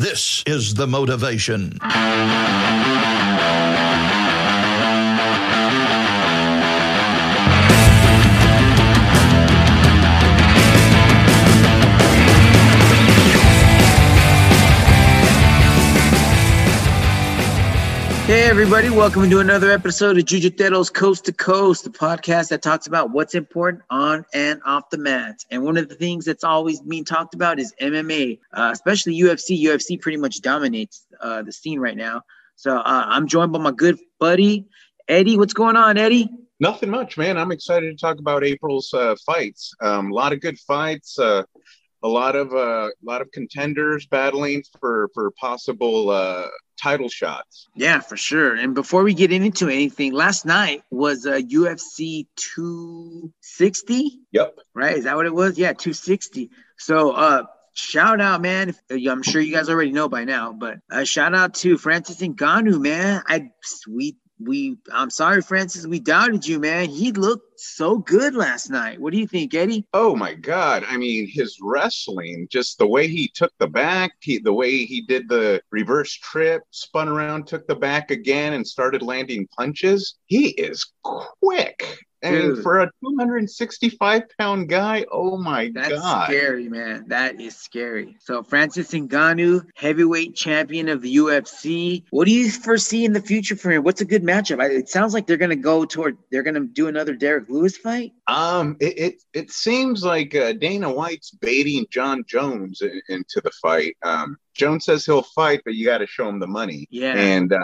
This is the motivation. Everybody, welcome to another episode of Jujuteros Coast to Coast, the podcast that talks about what's important on and off the mat. And one of the things that's always being talked about is MMA, uh, especially UFC. UFC pretty much dominates uh, the scene right now. So uh, I'm joined by my good buddy, Eddie. What's going on, Eddie? Nothing much, man. I'm excited to talk about April's uh, fights. Um, a lot of good fights. Uh, a lot of uh, a lot of contenders battling for for possible uh, title shots. Yeah, for sure. And before we get into anything, last night was uh, UFC 260. Yep. Right? Is that what it was? Yeah, 260. So, uh, shout out, man. I'm sure you guys already know by now, but uh, shout out to Francis Ngannou, man. I we we I'm sorry, Francis, we doubted you, man. He looked so good last night. What do you think, Eddie? Oh my God! I mean, his wrestling, just the way he took the back, he, the way he did the reverse trip, spun around, took the back again, and started landing punches. He is quick. And Dude. for a 265 pound guy, oh my That's God. scary, man. That is scary. So Francis Ngannou, heavyweight champion of the UFC. What do you foresee in the future for him? What's a good matchup? It sounds like they're gonna go toward. They're gonna do another Derrick Lewis fight. Um, it it, it seems like uh, Dana White's baiting Jon Jones in, into the fight. Um, Jones says he'll fight, but you got to show him the money. Yeah. And uh,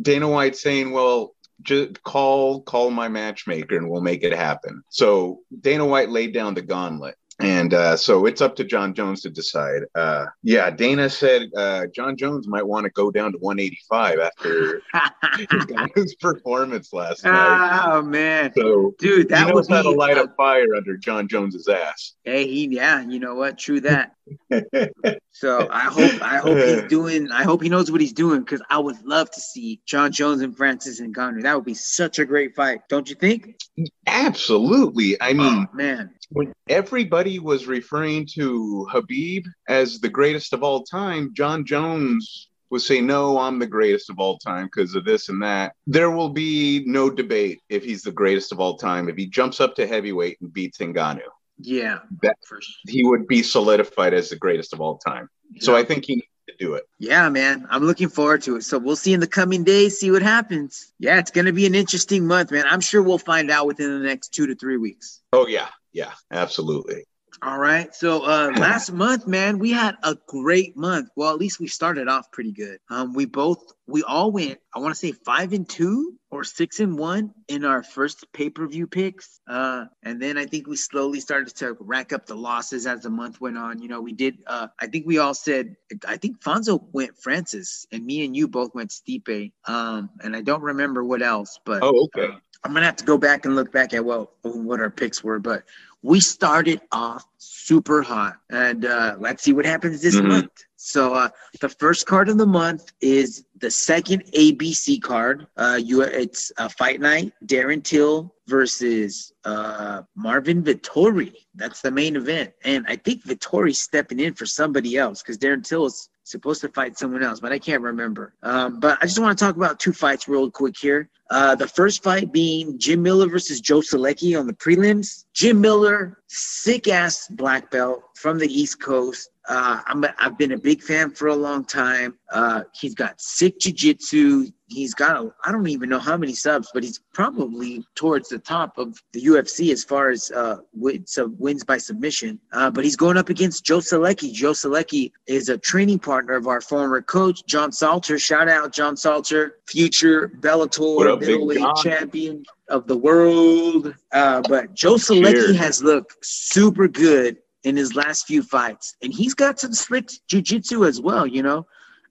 Dana White saying, "Well, just call call my matchmaker, and we'll make it happen." So Dana White laid down the gauntlet. And uh, so it's up to Jon Jones to decide. Uh, yeah, Dana said uh, Jon Jones might want to go down to 185 after his performance last night. oh man, So dude, that would how to light a fire under Jon Jones's ass. hey, he yeah, you know what? True that. So I hope I hope he's doing. I hope he knows what he's doing because I would love to see Jon Jones and Francis and Ngannou. That would be such a great fight, don't you think? Absolutely. I mean, Oh, man, when everybody was referring to Habib as the greatest of all time, Jon Jones would say, No, I'm the greatest of all time because of this and that. There will be no debate if he's the greatest of all time. If he jumps up to heavyweight and beats Ngannou, yeah, That- for sure. he would be solidified as the greatest of all time. So I think he needs to do it. Yeah, man. I'm looking forward to it. So we'll see in the coming days, see what happens. Yeah, it's going to be an interesting month, man. I'm sure we'll find out within the next two to three weeks. Oh, yeah. Yeah, absolutely. All right. So uh last month, man, we had a great month. Well, at least we started off pretty good. Um, we both we all went, I want to say five and two or six and one in our first pay-per-view picks. Uh, and then I think we slowly started to rack up the losses as the month went on. You know, we did uh I think we all said I think Fonzo went Francis and me and you both went Stipe. Um, and I don't remember what else, but Oh, okay. uh, I'm gonna have to go back and look back at what what our picks were, but we started off super hot, and uh, let's see what happens this Mhm. month. So uh, the first card of the month is the second ABC card. Uh, you it's a fight night. Darren Till versus uh, Marvin Vettori. That's the main event, and I think Vettori's stepping in for somebody else because Darren Till is supposed to fight someone else, but I can't remember. Um, but I just want to talk about two fights real quick here. Uh, the first fight being Jim Miller versus Joe Solecki on the prelims. Jim Miller, sick ass black belt from the East Coast. Uh, I'm a, I've been a big fan for a long time. Uh, he's got sick jiu-jitsu. He's got a, I don't even know how many subs, but he's probably towards the top of the UFC as far as uh, wins, so wins by submission. Uh, but he's going up against Joe Solecki. Joe Solecki is a training partner of our former coach, John Salter. Shout out, John Salter, future Bellator up, middleweight champion of the world. Uh, but Joe Solecki has looked super good in his last few fights, and he's got some slick jujitsu as well. You know,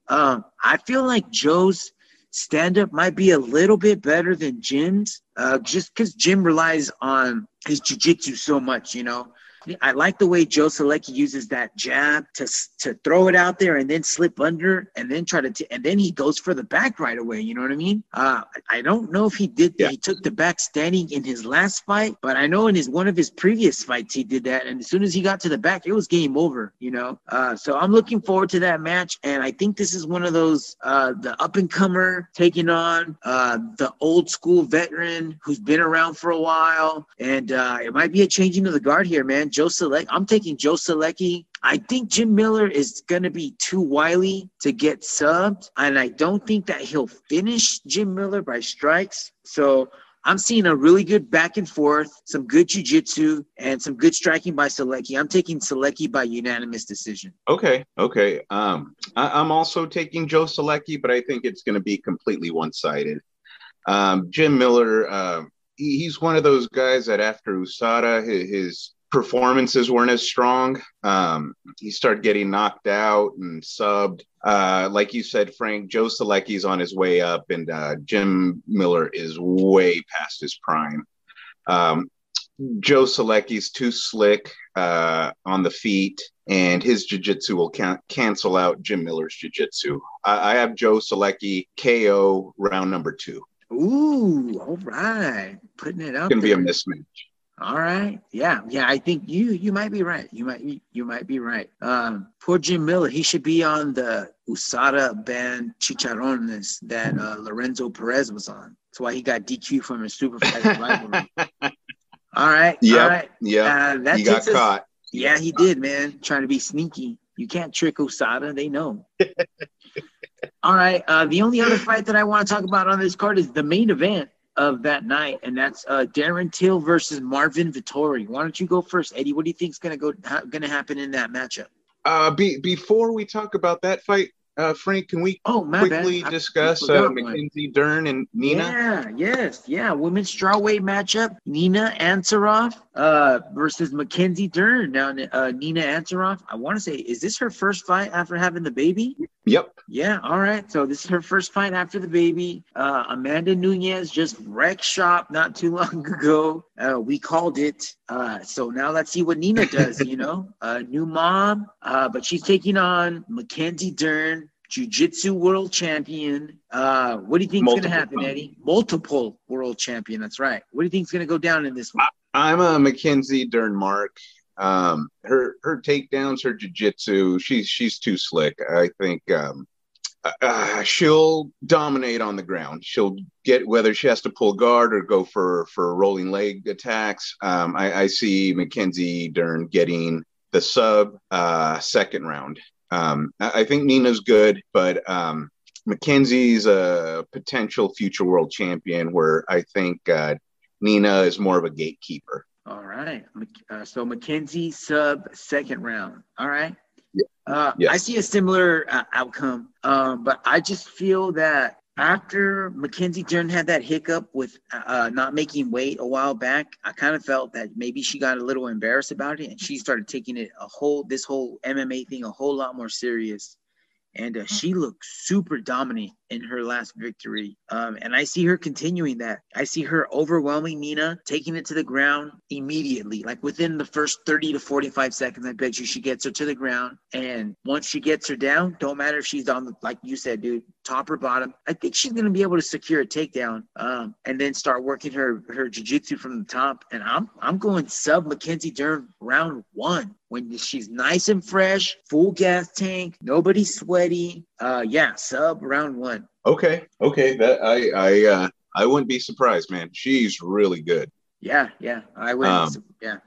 um, I feel like Joe's stand up might be a little bit better than Jim's, uh, just because Jim relies on his jujitsu so much. You know, I like the way Joe Solecki uses that jab to to throw it out there and then slip under and then try to t- and then he goes for the back right away. You know what I mean? Uh, I don't know if he did. Yeah. He took the back standing in his last fight, but I know in his one of his previous fights he did that. And as soon as he got to the back, it was game over. You know. Uh, so I'm looking forward to that match, and I think this is one of those uh, the up and comer taking on uh, the old school veteran who's been around for a while, and uh, it might be a changing of the guard here, man. Joe Select, I'm taking Joe Solecki. I think Jim Miller is going to be too wily to get subbed, and I don't think that he'll finish Jim Miller by strikes. So I'm seeing a really good back and forth, some good jujitsu, and some good striking by Solecki. I'm taking Solecki by unanimous decision. Okay, okay. Um, I, am also taking Joe Solecki, but I think it's going to be completely one-sided. Um, Jim Miller, uh, he, he's one of those guys that after USADA, his performances weren't as strong. Um, he started getting knocked out and subbed. Uh, like you said, Frank, Joe Solecki's on his way up, and uh, Jim Miller is way past his prime. Um, Joe Solecki's too slick uh, on the feet, and his jiu-jitsu will can- cancel out Jim Miller's jiu-jitsu. I-, I have Joe Solecki KO round number two. Ooh, all right. Putting it up. It's gonna be a mismatch. All right. Yeah. Yeah. I think you you might be right. You might you might be right. Um, poor Jim Miller. He should be on the USADA band Chicharrones that uh, Lorenzo Perez was on. That's why he got DQ from his super fight rivalry. All right. Yeah. All right. Yeah. Uh, he got us, caught. Yeah, he did, man. Trying to be sneaky. You can't trick USADA. They know. All right. Uh, the only other fight that I want to talk about on this card is the main event of that night, and that's uh, Darren Till versus Marvin Vettori. Why don't you go first, Eddie? What do you think is going to go ha- to happen in that matchup? Uh, be, before we talk about that fight, uh, Frank, can we oh, quickly bad. discuss uh, Mackenzie Dern and Nina? Yeah, yes, yeah. Women's strawweight matchup: Nina Ansaroff uh, versus Mackenzie Dern. Now, uh, Nina Ansaroff, I want to say, is this her first fight after having the baby? Yep. Yeah. All right. So this is her first fight after the baby. Uh, Amanda Nunes just wrecked shop not too long ago. Uh, we called it. Uh, so now let's see what Nina does. you know, uh, new mom, uh, but she's taking on Mackenzie Dern, Jiu-Jitsu world champion. Uh, what do you think is going to happen, Eddie? Multiple world champion. That's right. What do you think is going to go down in this one? I'm a Mackenzie Dern mark. Um, her her takedowns, her jiu-jitsu, she's she's too slick. I think um, uh, she'll dominate on the ground. She'll get whether she has to pull guard or go for for rolling leg attacks. Um, I, I, see Mackenzie Dern getting the sub uh, second round. Um, I, I, think Nina's good, but um, Mackenzie's a potential future world champion. Where I think uh, Nina is more of a gatekeeper. All right. Uh, so Mackenzie sub second round. All right. Yeah. Uh, yes. I see a similar uh, outcome, um, but I just feel that after Mackenzie Dern had that hiccup with uh, not making weight a while back, I kind of felt that maybe she got a little embarrassed about it, and she started taking it a whole this whole MMA thing a whole lot more serious and uh, she looked super dominant in her last victory. Um, and I see her continuing that. I see her overwhelming Nina, taking it to the ground immediately, like within the first 30 to 45 seconds. I bet you she gets her to the ground. And once she gets her down, don't matter if she's on the, like you said, dude, top or bottom. I think she's going to be able to secure a takedown um, and then start working her her jiu-jitsu from the top. And I'm I'm going sub Mackenzie Dern round one when she's nice and fresh, full gas tank, nobody sweaty. Uh, yeah, sub round one. Okay, okay, that I I uh, I wouldn't be surprised, man. She's really good. Yeah, yeah, I would. Um, yeah,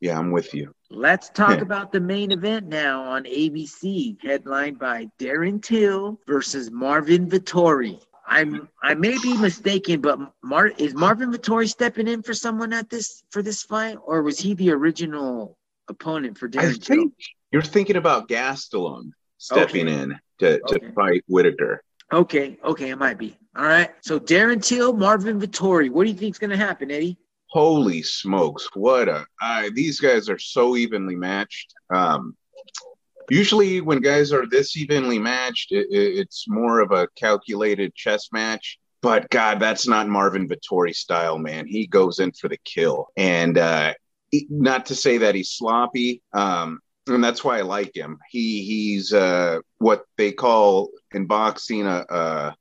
yeah, I'm with you. Let's talk about the main event now on ABC, headlined by Darren Till versus Marvin Vettori. I'm I may be mistaken, but Mar- is Marvin Vettori stepping in for someone at this for this fight, or was he the original opponent for Darren? I think you're thinking about Gastelum stepping okay. in to, to fight Whitaker. Okay, okay, it might be. All right. So Darren Till, Marvin Vettori. What do you think is going to happen, Eddie? Holy smokes! What a I, these guys are so evenly matched. Um, usually, when guys are this evenly matched, it, it, it's more of a calculated chess match. But God, that's not Marvin Vettori style, man. He goes in for the kill, and uh, not to say that he's sloppy. Um, and that's why I like him. He he's uh, what they call in boxing a, a,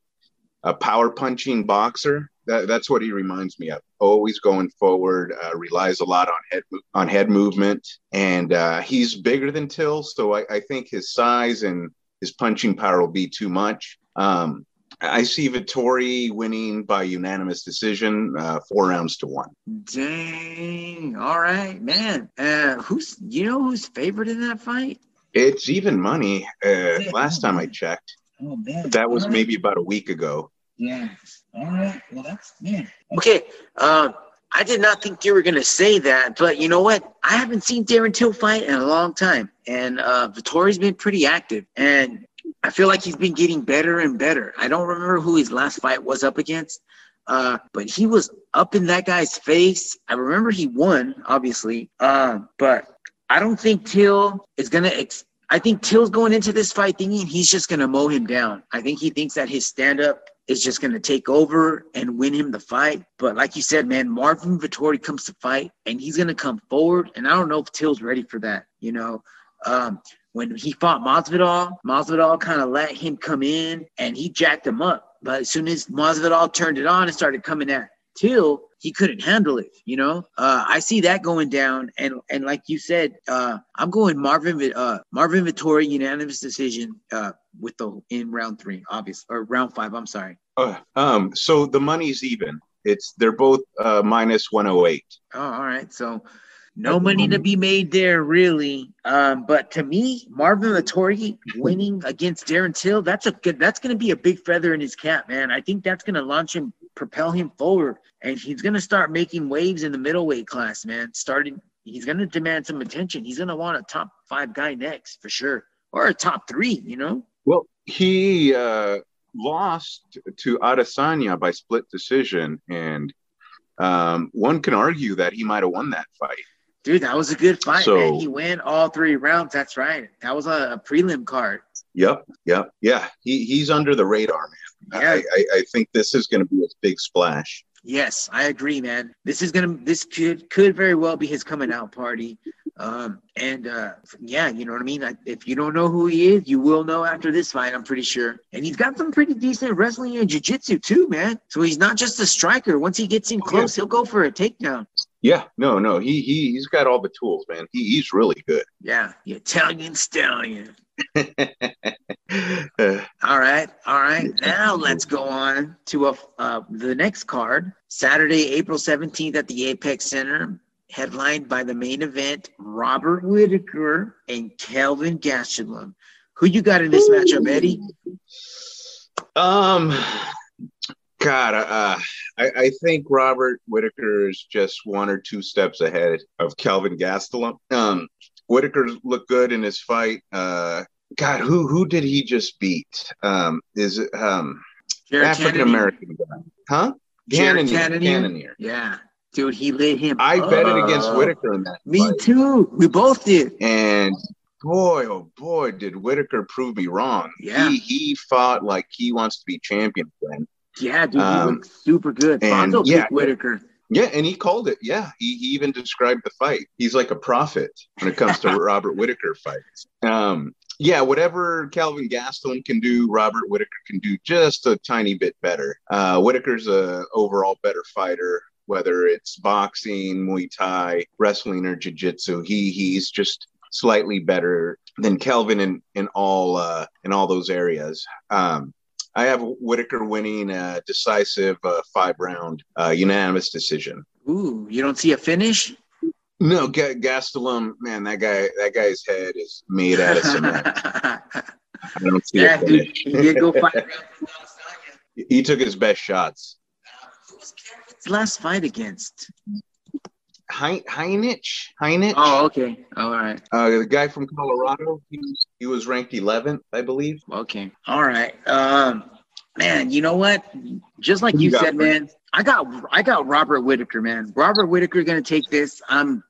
a power punching boxer. That, that's what he reminds me of. Always going forward, uh, relies a lot on head on head movement, and uh, he's bigger than Till, so I, I, think his size and his punching power will be too much. Um, I see Vettori winning by unanimous decision, uh, four rounds to one. Dang! All right, man. Uh, who's you know who's favored in that fight? It's even money. Uh, last time I checked. Oh man, that was right. maybe about a week ago. Yeah. All right. Well, that's man. Okay. Um, I did not think you were going to say that, but you know what? I haven't seen Darren Till fight in a long time, and uh, Vettori's been pretty active, and I feel like he's been getting better and better. I don't remember who his last fight was up against, uh, but he was up in that guy's face. I remember he won, obviously, uh, but I don't think Till is gonna. Ex- I think Till's going into this fight thinking he's just gonna mow him down. I think he thinks that his stand up is just going to take over and win him the fight. But like you said, man, Marvin Vettori comes to fight and he's going to come forward. And I don't know if Till's ready for that. You know, um, when he fought Masvidal, Masvidal kind of let him come in and he jacked him up. But as soon as Masvidal turned it on and started coming at Till, he couldn't handle it. You know, uh, I see that going down, and and like you said, uh, I'm going Marvin uh, Marvin Vettori unanimous decision uh, with the in round three, obvious or round five. I'm sorry. Uh, um, so the money's even. It's they're both uh, minus 108. Oh, all right. So no money to be made there, really. Um, but to me, Marvin Vettori winning against Darren Till, that's a good. That's going to be a big feather in his cap, man. I think that's going to launch him, propel him forward, and he's going to start making waves in the middleweight class, man. Starting, he's going to demand some attention. He's going to want a top five guy next for sure, or a top three. You know. Well, he uh, lost to Adesanya by split decision, and um, one can argue that he might have won that fight. Dude, that was a good fight, so, man. He went all three rounds. That's right. That was a, a prelim card. Yep, yep, yeah. He he's under the radar, man. Yeah. I, I, I think this is going to be a big splash. Yes, I agree, man. This is gonna this could could very well be his coming out party. Um, and uh, yeah, you know what I mean. I, if you don't know who he is, you will know after this fight. I'm pretty sure. And he's got some pretty decent wrestling and jiu-jitsu too, man. So he's not just a striker. Once he gets in close, he'll go for a takedown. Yeah, no, no, he he he's got all the tools, man. He, he's really good. Yeah, the Italian stallion. all right, all right. Now let's go on to a, uh, the next card. Saturday, April seventeenth at the Apex Center, headlined by the main event: Robert Whitaker and Kelvin Gastelum. Who you got in this matchup, Eddie? Um, God, uh, I, I, think Robert Whitaker is just one or two steps ahead of Kelvin Gastelum. Um, Whitaker looked good in his fight. Uh, God, who who did he just beat? Um, is it um, African American guy? Huh? Cannonier. Cannonier. Yeah. Dude, he lit him. I up. betted against Whitaker in that. Me fight. too. We both did. And boy, oh boy, did Whitaker prove me wrong. Yeah. He, he fought like he wants to be champion again. Yeah, dude, um, he looks super good. And Fonzo yeah, Whitaker. Yeah, and he called it. Yeah, he, he even described the fight. He's like a prophet when it comes to Robert Whitaker fights. Um, yeah, whatever Kelvin Gastelum can do, Robert Whitaker can do just a tiny bit better. Uh, Whitaker's a overall better fighter, whether it's boxing, Muay Thai, wrestling, or jiu-jitsu. He he's just slightly better than Kelvin in in all uh, in all those areas. Um, I have Whitaker winning a decisive uh, five round uh, unanimous decision. Ooh, you don't see a finish? No, G- Gastelum, man, that guy, that guy's head is made out of cement. I don't see yeah, a finish. Dude, he did go five rounds He took his best shots. Who was Kevin's last fight against? Heinisch. Heinisch. Oh, okay. All right. Uh, the guy from Colorado. He was, he was ranked 11th, I believe. Okay. All right. Um, man, you know what? Just like you, you said, man, I got I got Robert Whitaker, man. Robert Whitaker going to take this. I'm.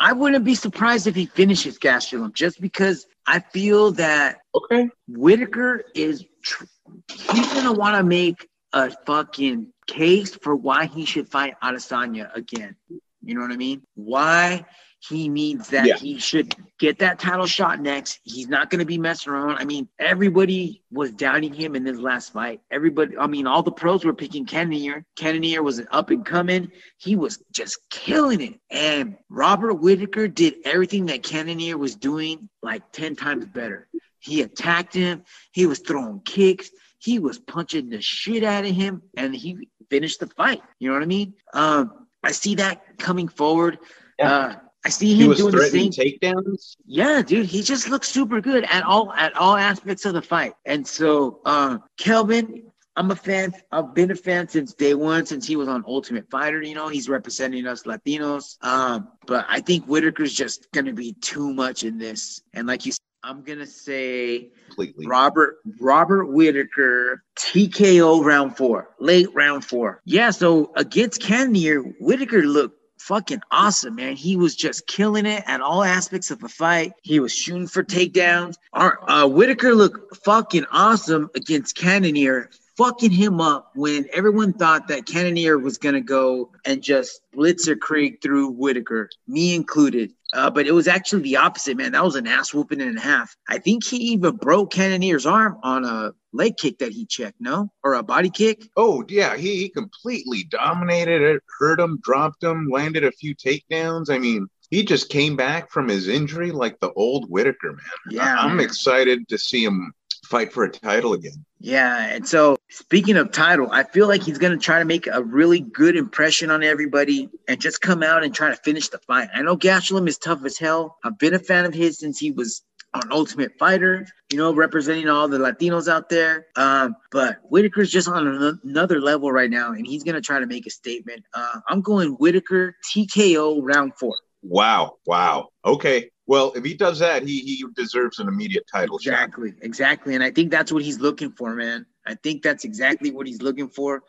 I wouldn't be surprised if he finishes Gastelum, just because I feel that okay Whitaker is tr- he's gonna want to make a fucking case for why he should fight Adesanya again You know what I mean? Why he means that Yeah. he should get that title shot next. He's not going to be messing around. I mean, everybody was doubting him in his last fight. Everybody, I mean, all the pros were picking Cannonier. Cannonier was an up and coming. He was just killing it. And Robert Whitaker did everything that Cannonier was doing like 10 times better. He attacked him. He was throwing kicks. He was punching the shit out of him, and he finished the fight. You know what I mean? Um, I see that coming forward. Yeah. Uh, I see him doing the same. takedowns. Yeah, dude, he just looks super good at all at all aspects of the fight. And so, uh, Kelvin, I'm a fan. I've been a fan since day one, since he was on Ultimate Fighter. You know, he's representing us Latinos. Um, but I think Whitaker's just gonna be too much in this. And like you, said, I'm gonna say Completely. Robert Robert Whitaker TKO round four, late round four. Yeah, so against Cannonier, Whitaker looked fucking awesome, man. He was just killing it at all aspects of the fight. He was shooting for takedowns. Our, uh, Whitaker looked fucking awesome against Cannonier, fucking him up when everyone thought that Cannonier was gonna go and just blitzerkrieg through Whitaker, me included. Uh, but it was actually the opposite, man. That was an ass whooping and a half. I think he even broke Cannonier's arm on a leg kick that he checked, no? Or a body kick? Oh yeah, he, he completely dominated it, hurt him, dropped him, landed a few takedowns. I mean, he just came back from his injury like the old Whitaker, man. Yeah. I'm man. excited to see him fight for a title again. Yeah, and so speaking of title, I feel like he's gonna try to make a really good impression on everybody and just come out and try to finish the fight. I know Gastelum is tough as hell. I've been a fan of his since he was on Ultimate Fighter, you know, representing all the Latinos out there. Um, but Whitaker's just on an- another level right now, and he's gonna try to make a statement. Uh, I'm going Whitaker TKO round four. Wow, wow. Okay. Well, if he does that, he he deserves an immediate title shot. Exactly, exactly. And I think that's what he's looking for, man. I think that's exactly what he's looking for.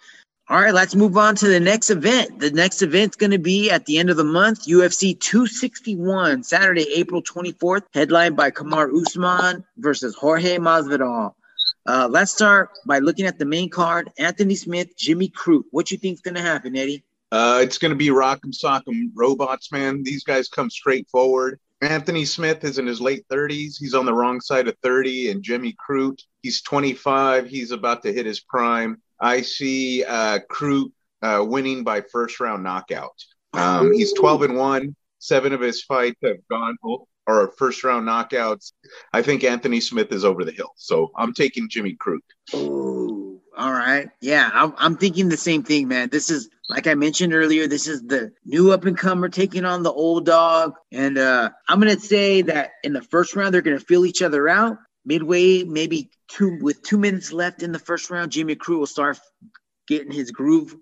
All right, let's move on to the next event. The next event's going to be at the end of the month, UFC 261, Saturday, April 24th, headlined by Kamaru Usman versus Jorge Masvidal. Uh, let's start by looking at the main card. Anthony Smith, Jimmy Crute. What you think's going to happen, Eddie? Uh, it's going to be Rock'em Sock'em Robots, man. These guys come straight forward. Anthony Smith is in his late 30s. He's on the wrong side of 30. And Jimmy Crute, he's 25. He's about to hit his prime. I see uh, Crute uh, winning by first round knockout. Um, he's 12 and 1. Seven of his fights have gone or first round knockouts. I think Anthony Smith is over the hill. So I'm taking Jimmy Crute. Oh, all right. Yeah, I'm, I'm thinking the same thing, man. This is, like I mentioned earlier, this is the new up and comer taking on the old dog. And uh, I'm going to say that in the first round, they're going to feel each other out. Midway, maybe two with two minutes left in the first round, Jimmy Crute will start getting his groove,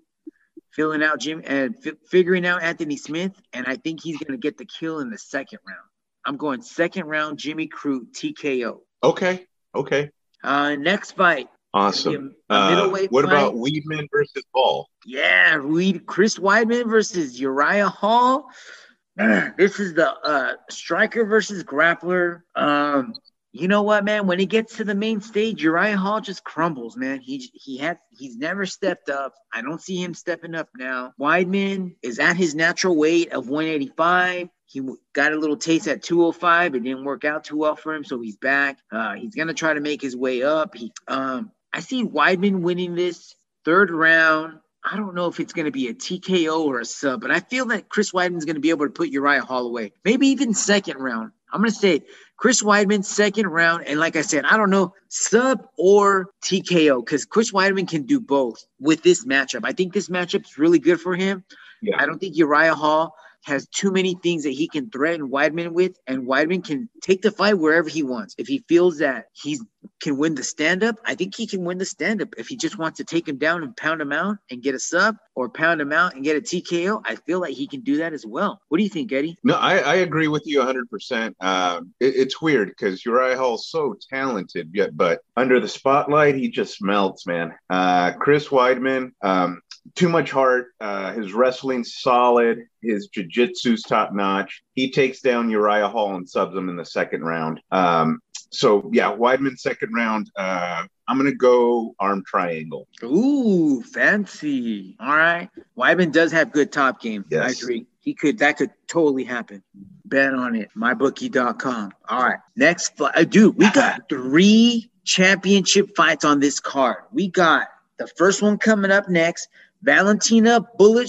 filling out Jim and fi- figuring out Anthony Smith. And I think he's going to get the kill in the second round. I'm going second round, Jimmy Crute TKO. Okay. Okay. Uh, next fight, Awesome. Uh, what fight. about Weidman versus Ball? Yeah, Reed, Chris Weidman versus Uriah Hall. this is the uh, striker versus grappler. Um, you know what, man? When he gets to the main stage, Uriah Hall just crumbles, man. He he had he's never stepped up. I don't see him stepping up now. Weidman is at his natural weight of 185. He got a little taste at 205. It didn't work out too well for him, so he's back. Uh, he's gonna try to make his way up. He um, I see Weidman winning this third round. I don't know if it's going to be a TKO or a sub, but I feel that Chris Weidman's going to be able to put Uriah Hall away. Maybe even second round. I'm going to say Chris Weidman, second round. And like I said, I don't know, sub or TKO, because Chris Weidman can do both with this matchup. I think this matchup's really good for him. Yeah. I don't think Uriah Hall has too many things that he can threaten Weidman with, and Weidman can take the fight wherever he wants. If he feels that he can win the stand up, I think he can win the stand up. If he just wants to take him down and pound him out and get a sub, or pound him out and get a TKO, I feel like he can do that as well. What do you think, Eddie? No, I, I agree with you 100%. Um, it, it's weird because Uriah Hall's so talented, yet, but under the spotlight, he just melts, man. Uh, Chris Weidman, um, too much heart. Uh, his wrestling's solid. His jiu-jitsu's top notch. He takes down Uriah Hall and subs him in the second round. Um, so yeah, Weidman second round. Uh, I'm gonna go arm triangle. Ooh, fancy. All right. Weidman does have good top game. I agree. He could that could totally happen. Bet on it. Mybookie.com. All right. Next fi- uh, dude, we got three championship fights on this card. We got the first one coming up next. Valentina Bullet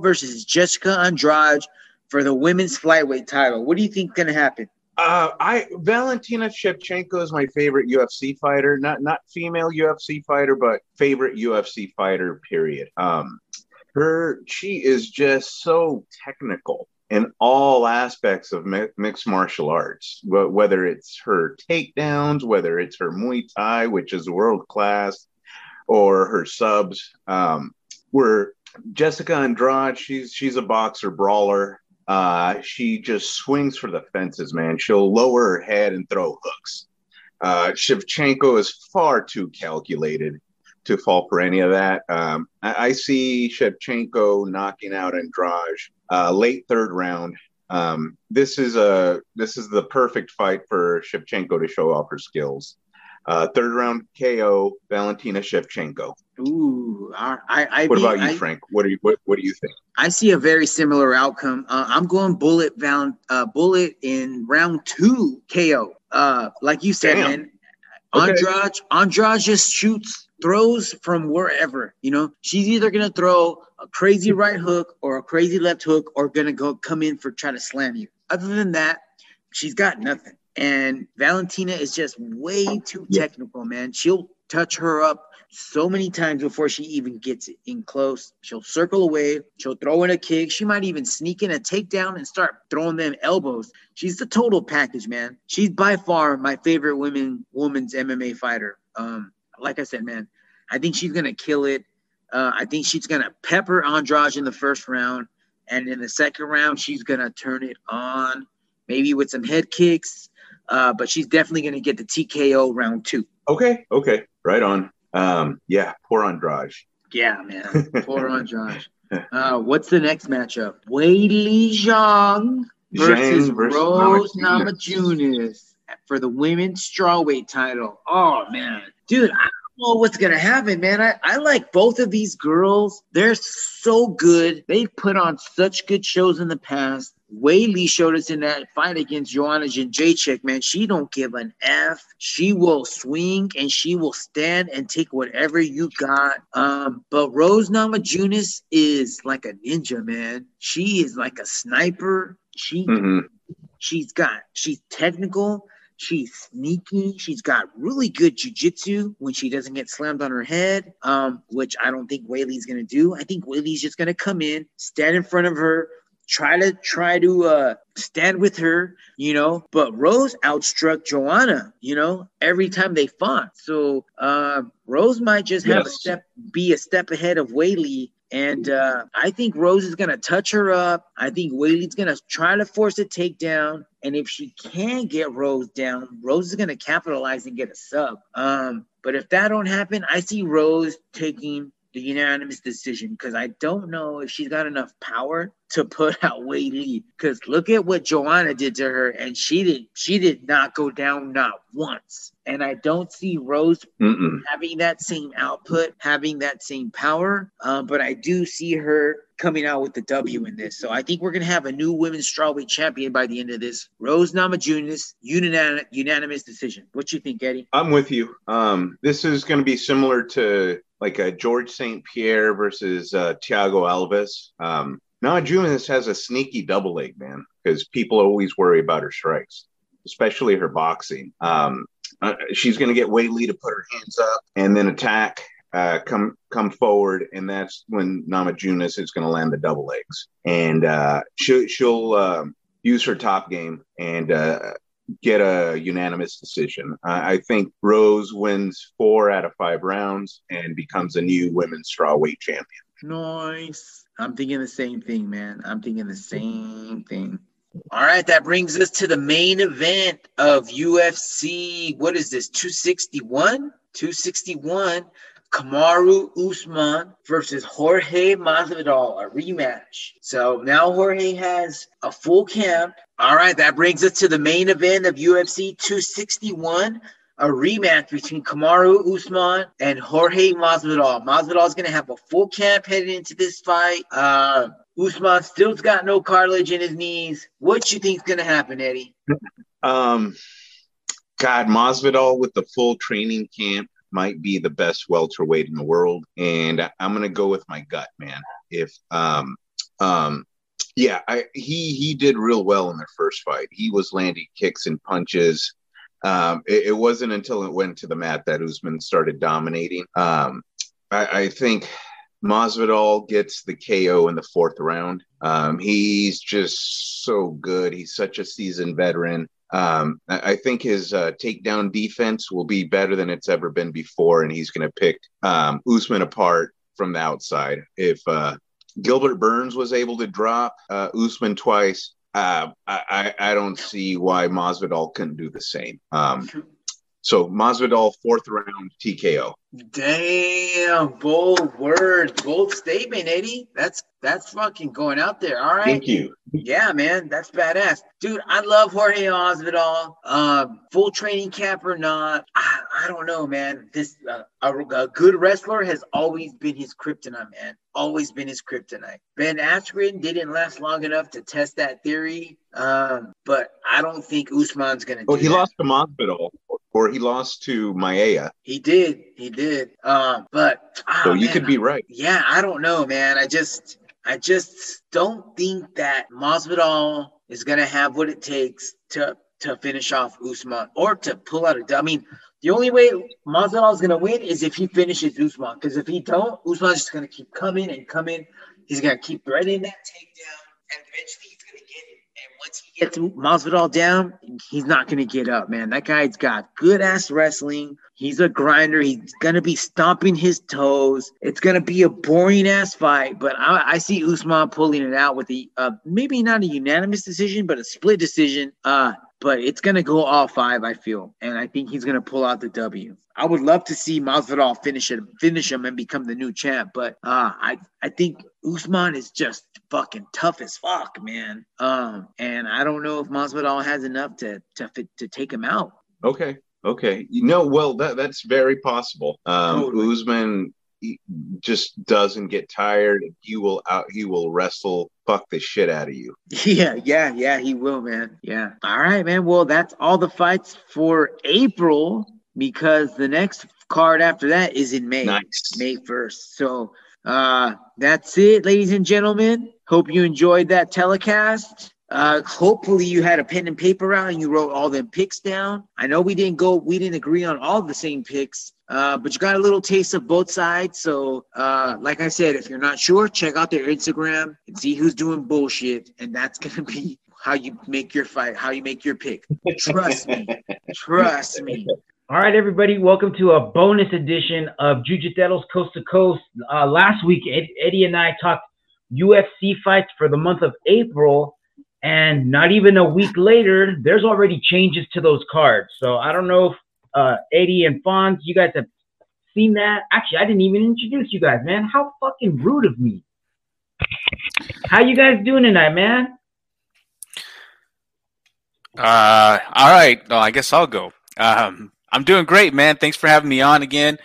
versus Jessica Andrade for the women's flyweight title. What do you think is gonna happen? Uh, I Valentina Shevchenko is my favorite UFC fighter. Not not female UFC fighter, but favorite UFC fighter. Period. Um, her she is just so technical in all aspects of mi- mixed martial arts. Whether it's her takedowns, whether it's her Muay Thai, which is world class, or her subs. Um, where Jessica Andrade, she's she's a boxer brawler. Uh, she just swings for the fences, man. She'll lower her head and throw hooks. Uh, Shevchenko is far too calculated to fall for any of that. Um, I, I see Shevchenko knocking out Andrade uh, late third round. Um, this is a this is the perfect fight for Shevchenko to show off her skills. Uh, third round KO, Valentina Shevchenko. Ooh, I I, I What about you, Frank? What do you what, what do you think? I see a very similar outcome. Uh, I'm going bullet val- uh, bullet in round two KO. Uh, like you said, Damn. man. Okay. Andrade, Andrade just shoots, throws from wherever. You know, she's either gonna throw a crazy right hook or a crazy left hook, or gonna go come in for try to slam you. Other than that, she's got nothing. And Valentina is just way too Yeah. technical, man. She'll touch her up so many times before she even gets it in close. She'll circle away. She'll throw in a kick. She might even sneak in a takedown and start throwing them elbows. She's the total package, man. She's by far my favorite women woman's MMA fighter. Um, like I said, man, I think she's gonna kill it. Uh, I think she's gonna pepper Andrade in the first round, and in the second round, she's gonna turn it on, maybe with some head kicks. Uh, but she's definitely gonna get the TKO round two. Okay, okay, right on. Um, yeah, poor Andrade. Yeah, man. Poor Andrade. Uh, what's the next matchup? Weili Zhang versus, Zhang versus Rose Namajunas. For the women's strawweight title. Oh man, dude, I know what's gonna happen, man. I, I like both of these girls. They're so good. They've put on such good shows in the past. Weili showed us in that fight against Joanna Jędrzejczyk, man. She don't give an F. She will swing and she will stand and take whatever you got. Um, but Rose Namajunas is like a ninja, man. She is like a sniper. She Mhm. She's got she's technical, she's sneaky, she's got really good jujitsu when she doesn't get slammed on her head, um, which I don't think Weili's gonna do. I think Weili's just gonna come in, stand in front of her, try to try to uh stand with her, you know. But Rose outstruck Joanna, you know, every time they fought. So uh Rose might just have a step be a step ahead of Weili. And uh, I think Rose is gonna touch her up. I think Weili's gonna try to force a takedown. And if she can get Rose down, Rose is gonna capitalize and get a sub. Um, but if that don't happen, I see Rose taking the unanimous decision because I don't know if she's got enough power to put out Weili. Because look at what Joanna did to her, and she did she did not go down not once. And I don't see Rose Mm-mm. having that same output, having that same power. Um, but I do see her coming out with the W in this. So I think we're gonna have a new women's strawweight champion by the end of this. Rose Namajunas, unanim- unanimous decision. What you think, Eddie? I'm with you. Um, this is going to be similar to like a George St. Pierre versus uh, Thiago Alves. Um, Namajunas has a sneaky double leg, man, because people always worry about her strikes, especially her boxing. Um, uh, she's going to get Weili to put her hands up and then attack, uh, come come forward, and that's when Namajunas is going to land the double legs, and uh, she'll she'll um, use her top game and uh, get a unanimous decision. I I think Rose wins four out of five rounds and becomes a new women's strawweight champion. Nice. I'm thinking the same thing, man. I'm thinking the same thing. All right, that brings us to the main event of UFC. What is this? 261? 261. Kamaru Usman versus Jorge Masvidal, a rematch. So now Jorge has a full camp. All right, that brings us to the main event of UFC 261. a rematch between Kamaru Usman and Jorge Masvidal. Masvidal is going to have a full camp headed into this fight. Uh, Usman still's got no cartilage in his knees. What you think's going to happen, Eddie? Um, God, Masvidal with the full training camp might be the best welterweight in the world, and I'm gonna go with my gut, man. If um um yeah, I, he he did real well in their first fight. He was landing kicks and punches. Um, it, it, wasn't until it went to the mat that Usman started dominating. Um, I, I think Masvidal gets the KO in the fourth round. Um, he's just so good. He's such a seasoned veteran. Um, I think his uh, takedown defense will be better than it's ever been before, and he's going to pick um, Usman apart from the outside. If uh, Gilbert Burns was able to drop uh, Usman twice, uh, I, I, don't see why Masvidal couldn't do the same. Um, so Masvidal fourth round TKO. Damn, bold words, bold statement, Eddie. That's that's fucking going out there. All right. Thank you. Yeah, man, that's badass, dude. I love Jorge Masvidal. Um, full training camp or not, I, I don't know, man. This uh, a, a, good wrestler has always been his kryptonite, man. Always been his kryptonite. Ben Askren didn't last long enough to test that theory, um, but I don't think Usman's gonna. Well, he that. lost to Masvidal, or he lost to Maia. He did. He did. Um, but oh, so you man, could be right. Yeah, I don't know, man. I just I just don't think that Masvidal is gonna have what it takes to to finish off Usman or to pull out a. I mean, the only way Masvidal is gonna win is if he finishes Usman. Because if he don't, Usman's just gonna keep coming and coming. He's gonna keep threading that takedown, and eventually he's gonna get it. And once he gets Masvidal down, he's not gonna get up, man. That guy's got good ass wrestling. He's a grinder. He's gonna be stomping his toes. It's gonna be a boring ass fight, but I, I see Usman pulling it out with the uh, maybe not a unanimous decision, but a split decision. Uh, but it's gonna go all five, I feel, and I think he's gonna pull out the W. I would love to see Masvidal finish it, finish him, and become the new champ, but uh, I I think Usman is just fucking tough as fuck, man. Um, and I don't know if Masvidal has enough to to to take him out. Okay, Okay. You know, well, that that's very possible. Um, totally. Usman just doesn't get tired. He will out. He will wrestle fuck the shit out of you. Yeah, yeah, yeah. He will, man. Yeah. All right, man. Well, that's all the fights for April because the next card after that is in May. Nice. May first. So uh that's it, ladies and gentlemen. Hope you enjoyed that telecast. Uh, hopefully you had a pen and paper out and you wrote all them picks down. I know we didn't go, we didn't agree on all the same picks, uh, but you got a little taste of both sides. So, uh, like I said, if you're not sure, check out their Instagram and see who's doing bullshit, and that's gonna be how you make your fight, how you make your pick. Trust me, trust me. All right, everybody, welcome to a bonus edition of Jujiteros Coast to Coast. Uh, last week, Ed- Eddie and I talked UFC fights for the month of April and not even a week later, there's already changes to those cards. So I don't know if uh, Eddie and Fonz, you guys have seen that. Actually, I didn't even introduce you guys, man. How fucking rude of me. How you guys doing tonight, man? Uh, all right. Well, I guess I'll go. Um, I'm doing great, man. Thanks for having me on again.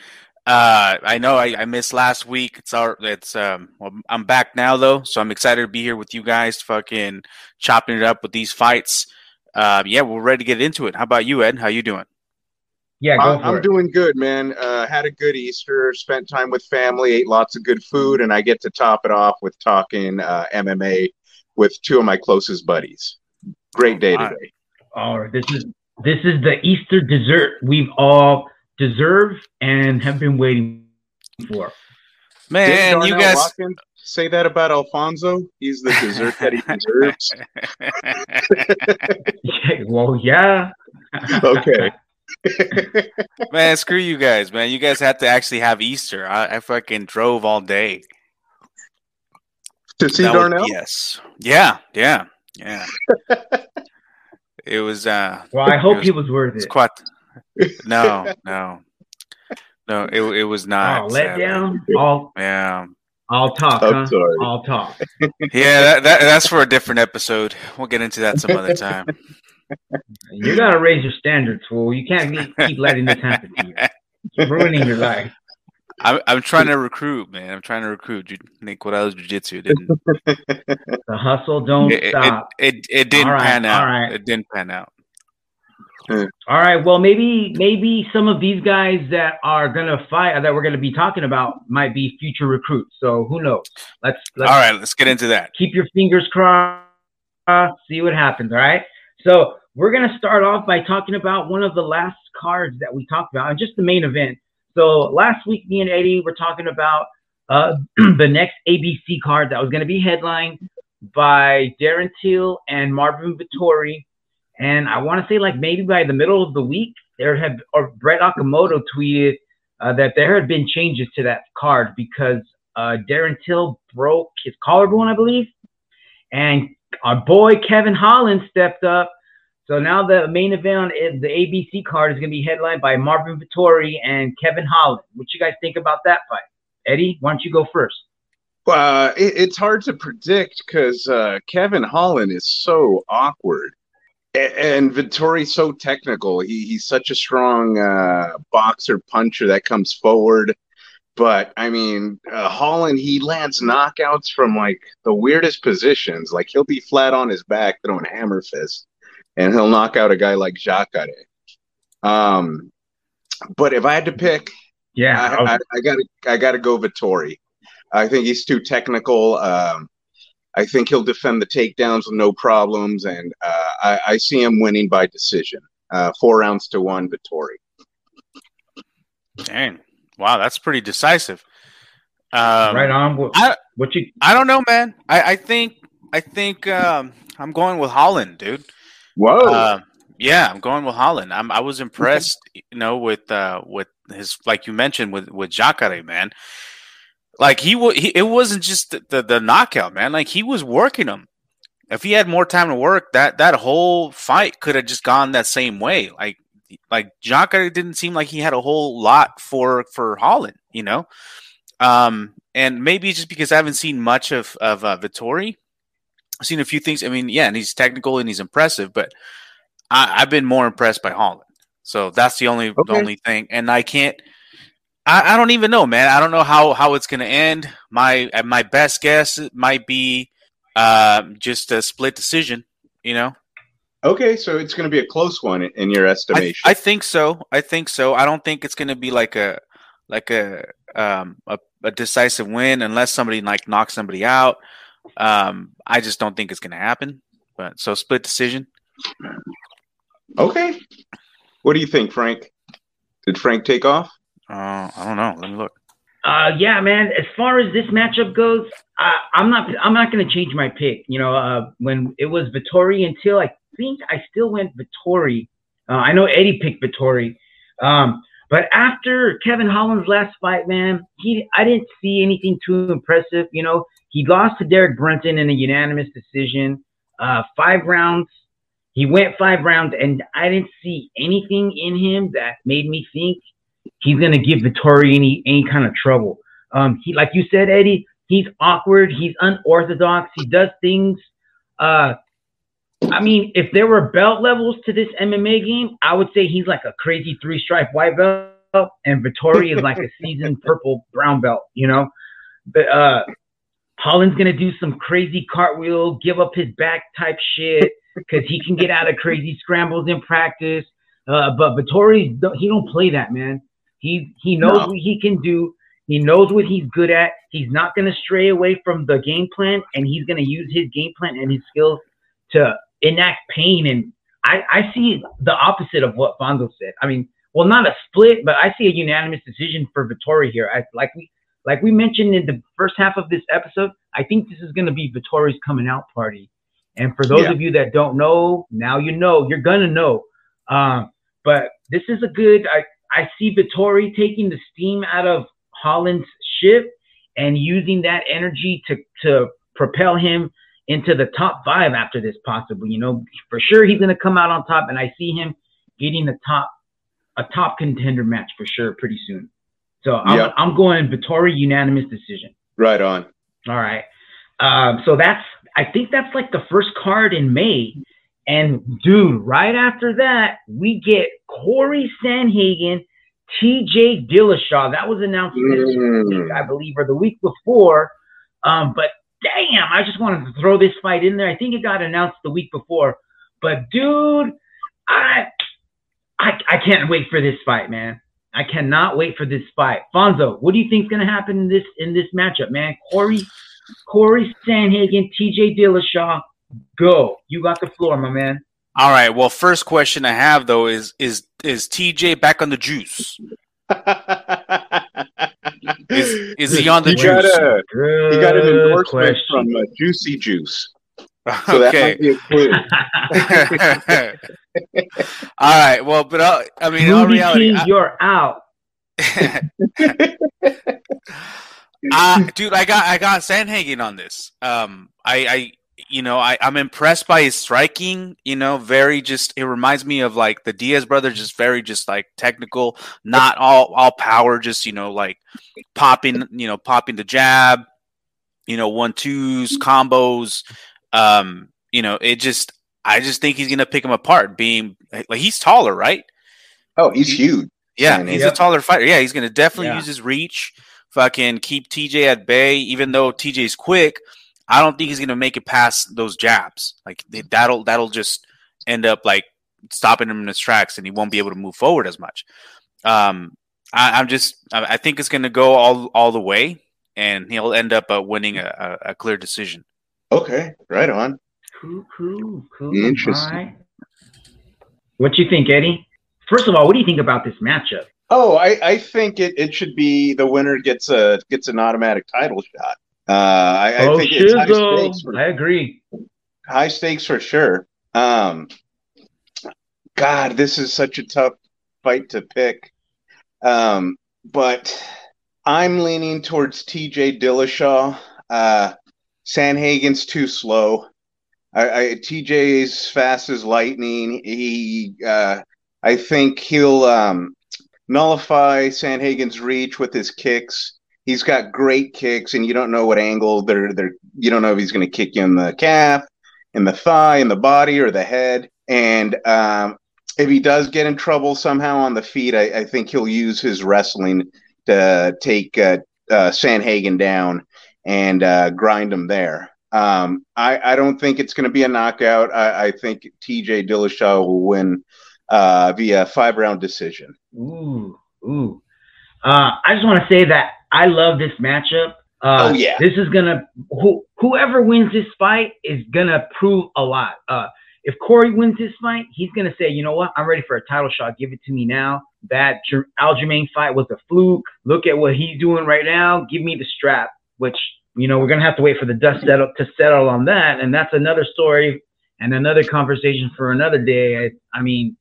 Uh, I know I, I, missed last week. It's our, it's um, well, I'm back now though, so I'm excited to be here with you guys, fucking chopping it up with these fights. Uh, yeah, we're ready to get into it. How about you, Ed? How you doing? Yeah, I'm, doing good, man. Uh, had a good Easter. Spent time with family. Ate lots of good food, and I get to top it off with talking uh, MMA with two of my closest buddies. Great day today. All right, this is this is the Easter dessert we've all deserve and have been waiting for. Man, you guys Watkins say that about Alfonso? He's the dessert that he deserves. well, yeah. okay. man, screw you guys, man. You guys have to actually have Easter. I, I fucking drove all day. To see that Darnell? Was, yes. Yeah, yeah, yeah. It was uh Well, I hope was, he was worth it. Quite no, no, no. It it was not. Oh, let down. I'll yeah. I'll talk. I'm huh? sorry. I'll talk. yeah, that, that, that's for a different episode. We'll get into that some other time. you gotta raise your standards, fool. You can't keep letting this happen to you. It's ruining your life. I'm, I'm trying to recruit, man. I'm trying to recruit. Ju- Nick Corrales Jiu Jitsu didn't. The hustle don't It, it, stop. it, it didn't All right, pan out. all right. It didn't pan out. Hmm. All right. Well, maybe maybe some of these guys that are gonna fight that we're gonna be talking about might be future recruits. So who knows? Let's let's All right, let's get into that. keep your fingers crossed. See what happens. All right. So we're gonna start off by talking about one of the last cards that we talked about, and just the main event. So last week, me and Eddie were talking about uh, the next ABC card that was gonna be headlined by Darren Till and Marvin Vettori. And I want to say, like maybe by the middle of the week, there had or Brett Okamoto tweeted uh, that there had been changes to that card because uh, Darren Till broke his collarbone, I believe, and our boy Kevin Holland stepped up. So now the main event it- the ABC card is going to be headlined by Marvin Vettori and Kevin Holland. What you guys think about that fight? Eddie, why don't you go first? Uh, it, it's hard to predict because uh, Kevin Holland is so awkward, and Vettori's so technical. He, he's such a strong uh, boxer puncher that comes forward. But I mean, uh, Holland he lands knockouts from like the weirdest positions. Like he'll be flat on his back throwing hammer fist, and he'll knock out a guy like Jacare. Um, but if I had to pick, Yeah, I, I, I gotta I gotta go Vettori. I think he's too technical. Um, I think he'll defend the takedowns with no problems, and uh, I, I see him winning by decision, uh, four rounds to one. Vettori. Dang. Wow, that's pretty decisive. Um, right on. What, I- what you? I don't know, man. I, I think I think um, I'm going with Holland, dude. Whoa! Uh, yeah, I'm going with Holland. I'm, I was impressed, you know, with uh, with his like you mentioned with with Jacare, man. Like he, wa he it wasn't just the, the the knockout, man. Like he was working him. If he had more time to work, that that whole fight could have just gone that same way. Like like Jacare didn't seem like he had a whole lot for for Holland, you know. Um, and maybe just because I haven't seen much of of uh, Vettori, I've seen a few things. I mean, yeah, and he's technical and he's impressive, but I, I've been more impressed by Holland. So that's the only the only thing. And I can't. I, I don't even know, man. I don't know how how it's going to end. My uh, my best guess might be um, just a split decision. You know, okay, so it's going to be a close one in, your I, estimation. I think so. I think so. I don't think it's going to be like a like a um a, a decisive win unless somebody like knocks somebody out. Um, I just don't think it's going to happen. But so split decision. okay. What do you think, Frank? Did Frank take off? Uh, I don't know. Let me look. Uh, yeah, man. As far as this matchup goes, I, I'm not. I'm not going to change my pick. You know, uh, when it was Vettori until I think I still went Vettori. Uh, I know Eddie picked Vettori, um, but after Kevin Holland's last fight, man, he I didn't see anything too impressive. You know, he lost to Derek Brunson in a unanimous decision, uh, five rounds. He went five rounds, and I didn't see anything in him that made me think he's gonna give Vettori any any kind of trouble. Um, he like you said, Eddie, he's awkward, he's unorthodox, he does things. Uh, I mean, if there were belt levels to this MMA game, I would say he's like a crazy three stripe white belt, and Vettori is like a seasoned purple brown belt. You know, but uh, Holland's gonna do some crazy cartwheel, give up his back type shit because he can get out of crazy scrambles in practice. Uh, but Vettori, he don't play that, man. He he knows No. what he can do. He knows what he's good at. He's not going to stray away from the game plan, and he's going to use his game plan and his skills to enact pain. And I, I see the opposite of what Fondo said. I mean, well, not a split, but I see a unanimous decision for Vettori here. I, like we like we mentioned in the first half of this episode, I think this is going to be Vettori's coming out party. And for those Yeah. of you that don't know, now you know. You're gonna know. Um, but this is a good. I I see Vettori taking the steam out of Holland's ship and using that energy to to propel him into the top five after this, possibly. You know, for sure he's gonna come out on top, and I see him getting the top a top contender match for sure pretty soon. So I'm, Yeah. I'm going Vettori unanimous decision. Right on. All right. Um, so that's I think that's like the first card in May. And dude, right after that, we get Corey Sandhagen, TJ Dillashaw. That was announced this Mm. week, I believe, or the week before. Um, but damn, I just wanted to throw this fight in there. I think it got announced the week before. But dude, I I, I can't wait for this fight, man. I cannot wait for this fight. Fonzo, what do you think's gonna happen in this in this matchup, man? Corey, Corey Sandhagen, TJ Dillashaw, go. You got the floor, my man. All right. Well, first question I have though is is is TJ back on the juice? Is is he on the he juice? got a he got an endorsement question. from uh, Juicy Juice, so okay. might be a clue. all right. Well, but uh, I mean, in reality, King, I- you're out. uh, dude, I got I got Sandhagen on this. Um, I, I you know I I'm impressed by his striking. You know, very just it reminds me of like the Diaz brothers, just very just like technical, not all all power, just you know like popping, you know, popping the jab, you know, one twos, combos. Um, you know, it just I just think he's gonna pick him apart. Being like he's taller, right? Oh, he's huge. Yeah, he's Yep. a taller fighter. Yeah, he's gonna definitely Yeah. use his reach, fucking keep TJ at bay. Even though TJ's quick, I don't think he's gonna make it past those jabs. Like th- that'll that'll just end up like stopping him in his tracks, and he won't be able to move forward as much. Um, I, I'm just I, I think it's gonna go all all the way, and he'll end up uh, winning a, a, a clear decision. Okay, right on. Cool, cool, cool. Interesting. All right. What you think, Eddie? First of all, what do you think about this matchup? Oh, I, I think it, it should be the winner gets a gets an automatic title shot. Uh, I, I oh, think it's high stakes, for, I agree. high stakes for sure. Um, God, this is such a tough fight to pick. Um, but I'm leaning towards TJ Dillashaw. Uh, Sandhagen's too slow. I, I TJ's fast as lightning. He, uh, I think he'll um, nullify Sandhagen's reach with his kicks. He's got great kicks, and you don't know what angle they're they're. You don't know if he's going to kick you in the calf, in the thigh, in the body, or the head. And um, if he does get in trouble somehow on the feet, I, I think he'll use his wrestling to take uh, uh, Sandhagen down and uh, grind him there. Um, I, I don't think it's going to be a knockout. I, I think TJ Dillashaw will win uh, via five round decision. Ooh, ooh. Uh, I just want to say that I love this matchup. Uh, Oh, yeah. This is gonna who whoever wins this fight is gonna prove a lot. Uh, if Corey wins this fight, he's gonna say, you know what, I'm ready for a title shot. Give it to me now. That Jer- Aljamain fight was a fluke. Look at what he's doing right now. Give me the strap. Which you know we're gonna have to wait for the dust settle to settle on that, and that's another story and another conversation for another day. I, I mean,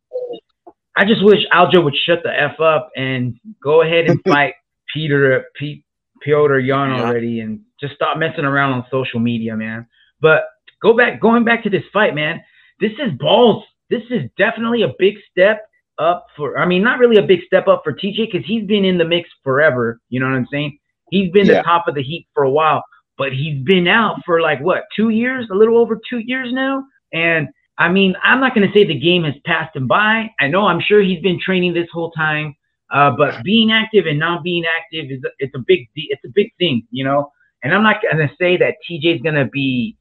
I just wish Aljo would shut the f up and go ahead and fight Peter Pete Petr Yan Yeah. already, and just stop messing around on social media, man. But go back, going back to this fight, man. This is balls. This is definitely a big step up for. I mean, not really a big step up for TJ because he's been in the mix forever. You know what I'm saying? He's been Yeah. the top of the heap for a while, but he's been out for like what two years, a little over two years now, and I mean, I'm not going to say the game has passed him by. I know I'm sure he's been training this whole time, uh, but being active and not being active is it's a big it's a big thing, you know. And I'm not to say that TJ's to be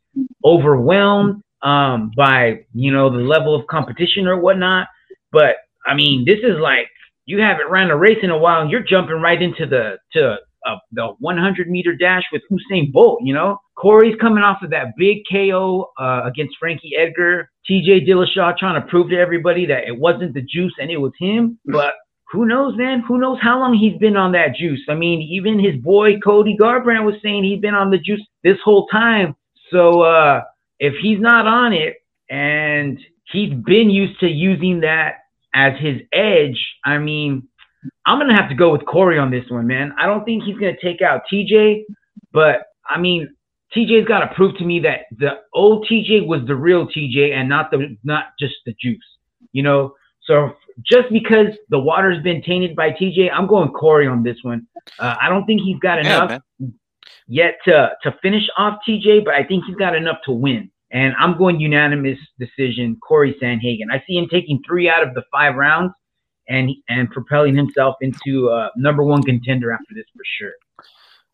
overwhelmed um, by you know the level of competition or whatnot, but I mean, this is like you haven't ran a race in a while, and you're jumping right into the to uh, the 100 meter dash with Usain Bolt. You know, Corey's coming off of that big KO uh, against Frankie Edgar. TJ Dillashaw trying to prove to everybody that it wasn't the juice and it was him. But who knows, man? Who knows how long he's been on that juice? I mean, even his boy Cody Garbrandt was saying he'd been on the juice this whole time. So uh, if he's not on it and he's been used to using that as his edge, I mean, I'm gonna have to go with Corey on this one, man. I don't think he's gonna take out TJ, but I mean, TJ's got to prove to me that the old TJ was the real TJ and not the not just the juice, you know. So just because the water's been tainted by TJ, I'm going Corey on this one. Uh, I don't think he's got enough man. yet to to finish off TJ, but I think he's got enough to win. and I'm going unanimous decision. Corey Sandhagen. I see him taking three out of the five rounds, and and propelling himself into uh, number one contender after this for sure.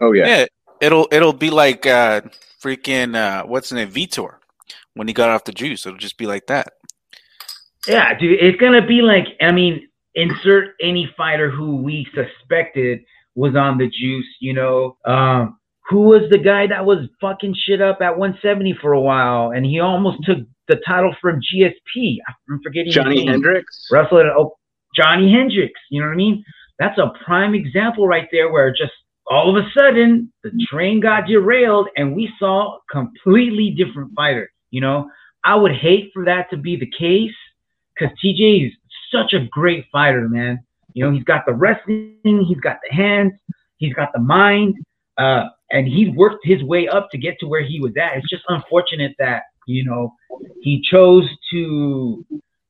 Oh yeah. Yeah, it'll it'll be like uh, freaking uh, what's his name, Vitor, when he got off the juice. It'll just be like that. Yeah, dude, it's gonna be like I mean, insert any fighter who we suspected was on the juice. You know, um, who was the guy that was fucking shit up at 170 for a while, and he almost took the title from GSP. I'm forgetting Johnny. Hendricks. Russell, oh, Johnny Hendricks. You know what I mean? That's a prime example right there, where just all of a sudden the train got derailed and we saw a completely different fighter. You know, I would hate for that to be the case because TJ is such a great fighter, man. You know, he's got the wrestling, he's got the hands, he's got the mind, uh, and he worked his way up to get to where he was at. It's just unfortunate that you know he chose to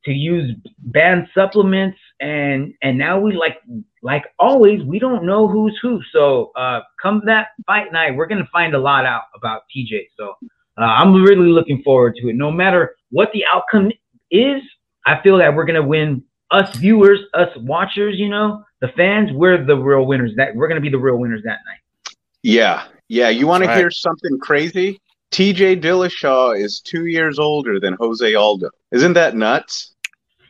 to use banned supplements and and now we like like always we don't know who's who so uh come that fight night we're gonna find a lot out about tj so uh, i'm really looking forward to it no matter what the outcome is i feel that we're gonna win us viewers us watchers you know the fans we're the real winners that we're gonna be the real winners that night Yeah, yeah. You want to Right. hear something crazy? TJ Dillashaw is two years older than Jose Aldo. Isn't that nuts?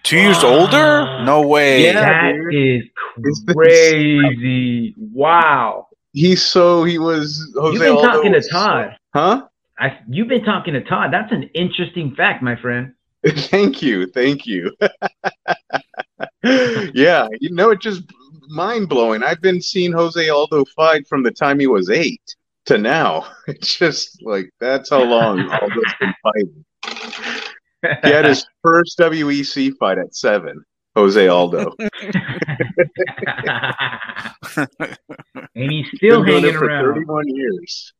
Two years Wow. older? No way. Yeah. that dude. is Is crazy wow He's so he was Jose you've been Aldo talking to was so- todd huh? I, you've been talking to Todd. That's an interesting fact, my friend. thank you, thank you. yeah, you know, it just mind blowing. I've been seeing Jose Aldo fight from the time he was eight to now. It's just like that's how long Aldo's been fighting. He had his first WEC fight at seven. Jose Aldo. and he's still Been hanging around. 31 years.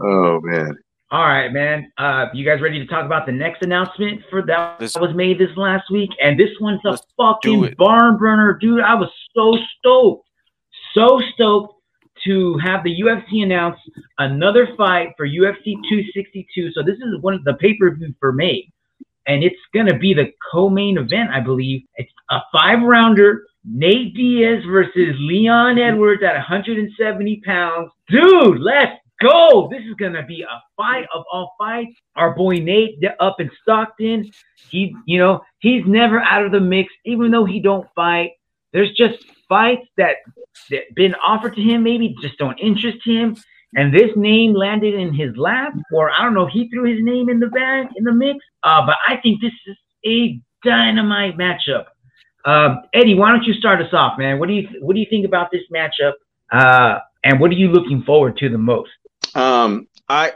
oh man. All right, man. Uh, you guys ready to talk about the next announcement for that This- was made this last week? And this one's a fucking barn burner, dude. I was so stoked, so stoked to have the UFC announce another fight for UFC 262. So this is one of the pay per view for May, and it's gonna be the co-main event, I believe. It's a five rounder. Nate Diaz versus Leon Edwards at 170 pounds. Dude, let's go. This is gonna be a fight of all fights. Our boy Nate up in Stockton. He, you know, he's never out of the mix, even though he don't fight. There's just fights that that been offered to him, maybe just don't interest him. And this name landed in his lap, or I don't know, he threw his name in the bag in the mix. Uh, but I think this is a dynamite matchup. Um, Eddie, why don't you start us off, man? What do you what do you think about this matchup? Uh, and what are you looking forward to the most? Um, I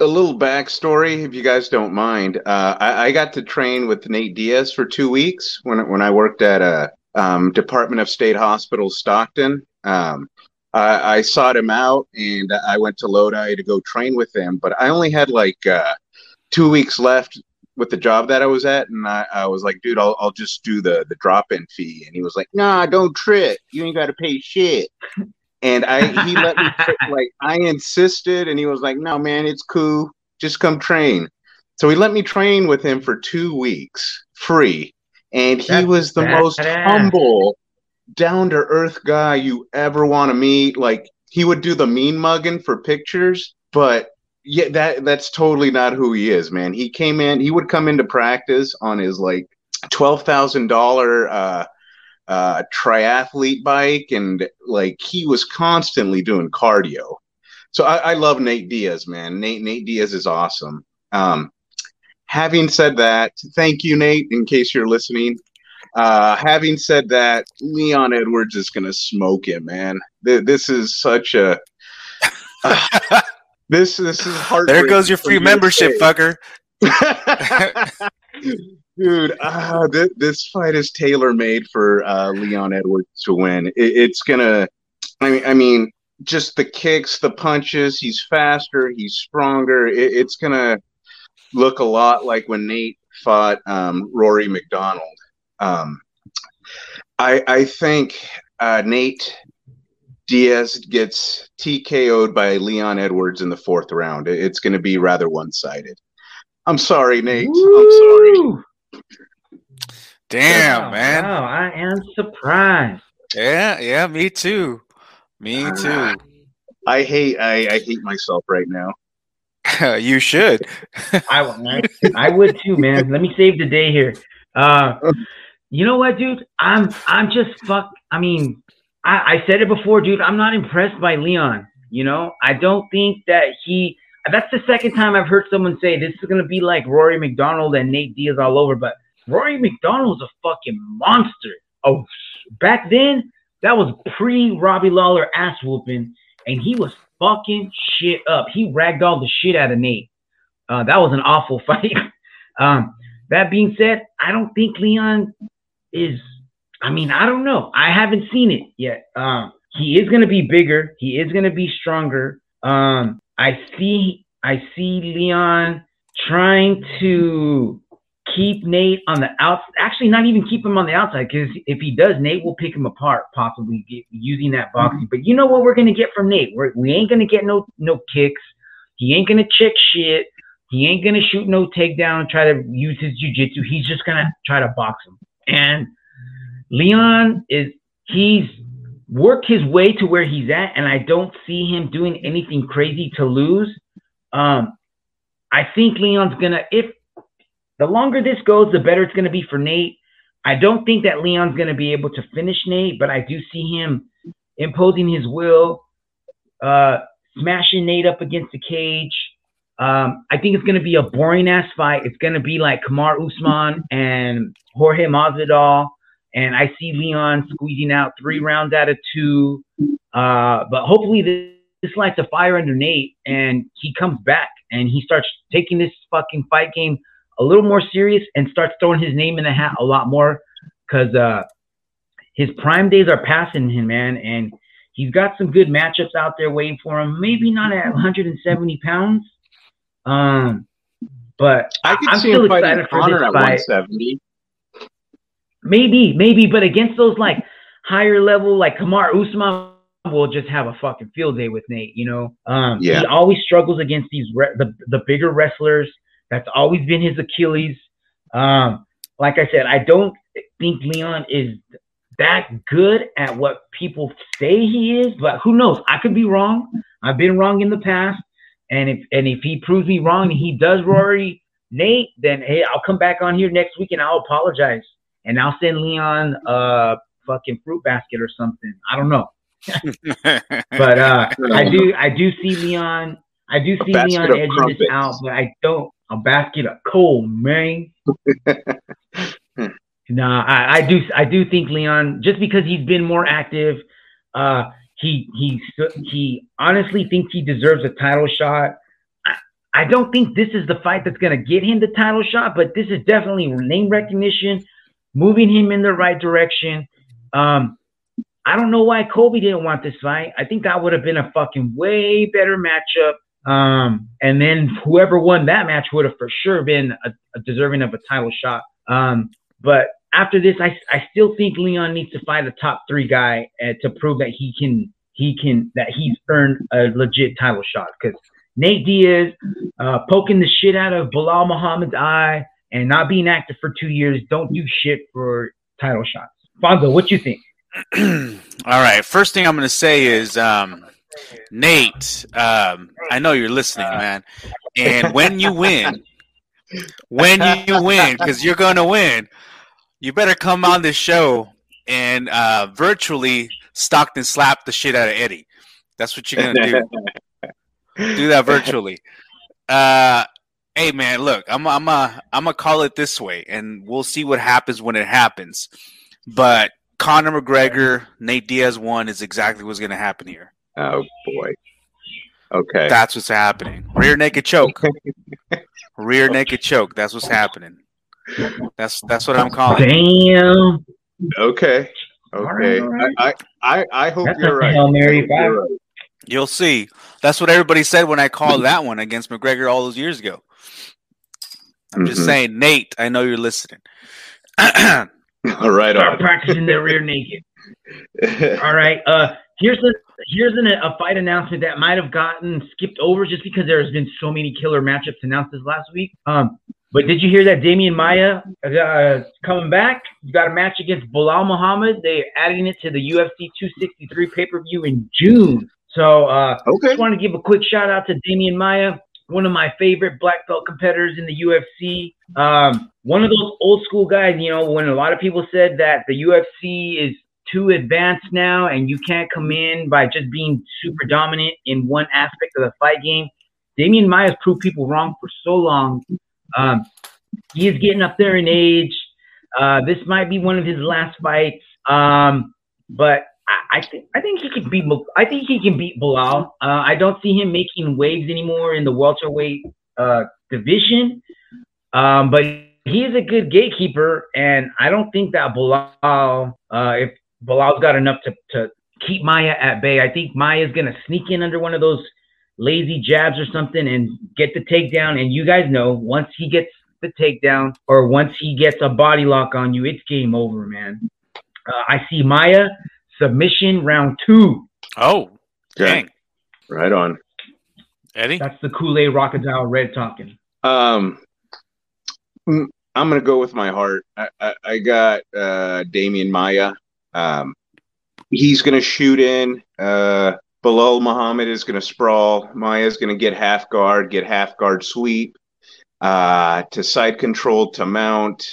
a little backstory, if you guys don't mind. Uh, I, I got to train with Nate Diaz for two weeks when when I worked at a um, Department of State Hospital, Stockton. Um, I, I sought him out, and I went to Lodi to go train with him. But I only had like uh, two weeks left with the job that I was at, and I, I was like, dude, I'll, I'll just do the the drop in fee. And he was like, Nah, don't trip. You ain't got to pay shit. And I he let me like I insisted, and he was like, "No, man, it's cool. Just come train." So he let me train with him for two weeks, free, and he That's was the most humble, down to earth guy you ever want to meet. Like he would do the mean mugging for pictures, but yeah, that that's totally not who he is, man. He came in, he would come into practice on his like twelve thousand dollar uh uh triathlete bike and like he was constantly doing cardio. So I, I love Nate Diaz, man. Nate Nate Diaz is awesome. Um having said that, thank you, Nate, in case you're listening. Uh, having said that, Leon Edwards is going to smoke him, man. Th- This is such a this this is hard. There goes your free membership, fucker. Dude, ah, th- this fight is tailor made for uh, Leon Edwards to win. It- it's gonna. I mean, I mean, just the kicks, the punches. He's faster. He's stronger. It- it's gonna look a lot like when Nate fought um, Rory MacDonald. Um, I I think uh, Nate Diaz gets TKO'd by Leon Edwards in the fourth round. It- It's to be rather one sided. I'm sorry, Nate. I'm sorry. Woo! Damn, Wow, man. Wow, I am surprised. Yeah, yeah, me too. Me too. I hate I, I hate myself right now. you should. I would, I would too, man. Let me save the day here. Uh, you know what, dude? I'm I'm just fuck. I mean, I, I said it before, dude. I'm not impressed by Leon. You know, I don't think that he. That's the second time I've heard someone say this is gonna be like Rory MacDonald and Nate Diaz all over. But Rory MacDonald was a fucking monster. Oh, back then that was pre Robbie Lawler ass whooping, and he was fucking shit up. He ragdolled the shit out of Nate. Uh, that was an awful fight. um, that being said, I don't think Leon is. I mean, I don't know. I haven't seen it yet. Um, he is going to be bigger. He is going to be stronger. Um, I see. I see Leon trying to keep Nate on the out. Actually, not even keep him on the outside because if he does, Nate will pick him apart, possibly get, using that boxing. But you know what we're gonna get from Nate? We're, we ain't gonna get no no kicks. He ain't gonna check shit. He ain't gonna shoot no takedown. Try to use his jujitsu. He's just gonna try to box him. And Leon is he's worked his way to where he's at, and I don't see him doing anything crazy to lose. Um, I think Leon's gonna if the longer this goes, the better it's gonna be for Nate. I don't think that Leon's gonna be able to finish Nate, but I do see him imposing his will, uh, smashing Nate up against the cage. Um, I think it's gonna be a boring ass fight. It's gonna be like Kamaru Usman and Jorge Masvidal, and I see Leon squeezing out three rounds out of two. Uh, but hopefully this, this lights a fire under Nate, and he comes back and he starts taking this fucking fight game a little more serious and starts throwing his name in the hat a lot more because uh, his prime days are passing him, man, and he's got some good matchups out there waiting for him. Maybe not at 170 pounds, um, but I could I'm see still him excited for Conor this at fight. 170. Maybe, maybe, but against those like higher level, like Kamaru Usman will just have a fucking field day with Nate. You know, um, Yeah. he always struggles against these re- the the bigger wrestlers. That's always been his Achilles. Um, like I said, I don't think Leon is that good at what people say he is, but who knows? I could be wrong. I've been wrong in the past, and if and if he proves me wrong and he does Rory Nate, then hey, I'll come back on here next week and I'll apologize and I'll send Leon a fucking fruit basket or something. I don't know, but uh, I do I do see Leon. I do see basket Leon of edging this out, but I don't a basket of coal, man. nah, I, I do I do think Leon just because he's been more active. Uh, he he he honestly thinks he deserves a title shot. I, I don't think this is the fight that's gonna get him the title shot, but this is definitely name recognition, moving him in the right direction. Um, I don't know why Colby didn't want this fight. I think that would have been a fucking way better matchup. Um, and then whoever won that match would have for sure been a, a deserving of a title shot. Um, but after this, I, I still think Leon needs to fight a top three guy uh, to prove that he can he can that he's earned a legit title shot. Because Nate Diaz uh, poking the shit out of Belal Muhammad's eye and not being active for two years don't do shit for title shots. Fonzo, what you think? All right. First thing I'm going to say is, um, Nate, um, I know you're listening, man. And when you win, when you win, because you're going to win, you better come on this show and uh, virtually Stockton slap the shit out of Eddie. That's what you're going to do. do that virtually. Uh, hey, man, look, I'm I'm a, I'm gonna call it this way, and we'll see what happens when it happens. But Conor McGregor, Nate Diaz one is exactly what's going to happen here. Oh boy. Okay. That's what's happening. Rear naked choke. Rear naked choke. That's what's happening. That's that's what I'm calling. Damn. Okay. Okay. right, all right. I, I I hope That's you're right. Hail Mary I hope you're right. You'll see. That's what everybody said when I called that one against McGregor all those years ago. I'm just Mhm. saying, Nate. I know you're listening. All right. Start On. practicing the rear naked. All right. Uh, here's a here's an, a fight announcement that might have gotten skipped over just because there's been so many killer matchups announced this last week. Um, but did you hear that Demian Maia uh, coming back? You got a match against Belal Muhammad. They're adding it to the UFC 263 pay per view in June. So uh, Okay. just want to give a quick shout out to Demian Maia, one of my favorite black belt competitors in the UFC. Um, one of those old school guys, you know, when a lot of people said that the UFC is too advanced now and you can't come in by just being super dominant in one aspect of the fight game. Demian Maia's proved people wrong for so long. Um, he is getting up there in age. Uh, this might be one of his last fights. Um, but I, I think I think he can beat. I think he can beat Belal. Uh, I don't see him making waves anymore in the welterweight uh, division. Um, but he is a good gatekeeper, and I don't think that Belal, uh, if Belal's got enough to, to keep Maia at bay, I think Maia's gonna sneak in under one of those lazy jabs or something and get the takedown. And you guys know once he gets the takedown or once he gets a body lock on you, it's game over, man. Uh, I see Maia submission round two. Oh, Okay. dang. Right on. Eddie? That's the Kool Aid Crocodile Red talking. Um, I'm gonna go with my heart. I, I, I got uh, Demian Maia. Um, he's gonna shoot in. Uh, Belal Muhammad is gonna sprawl. Maia's gonna get half guard, get half guard sweep. Uh, to side control to mount.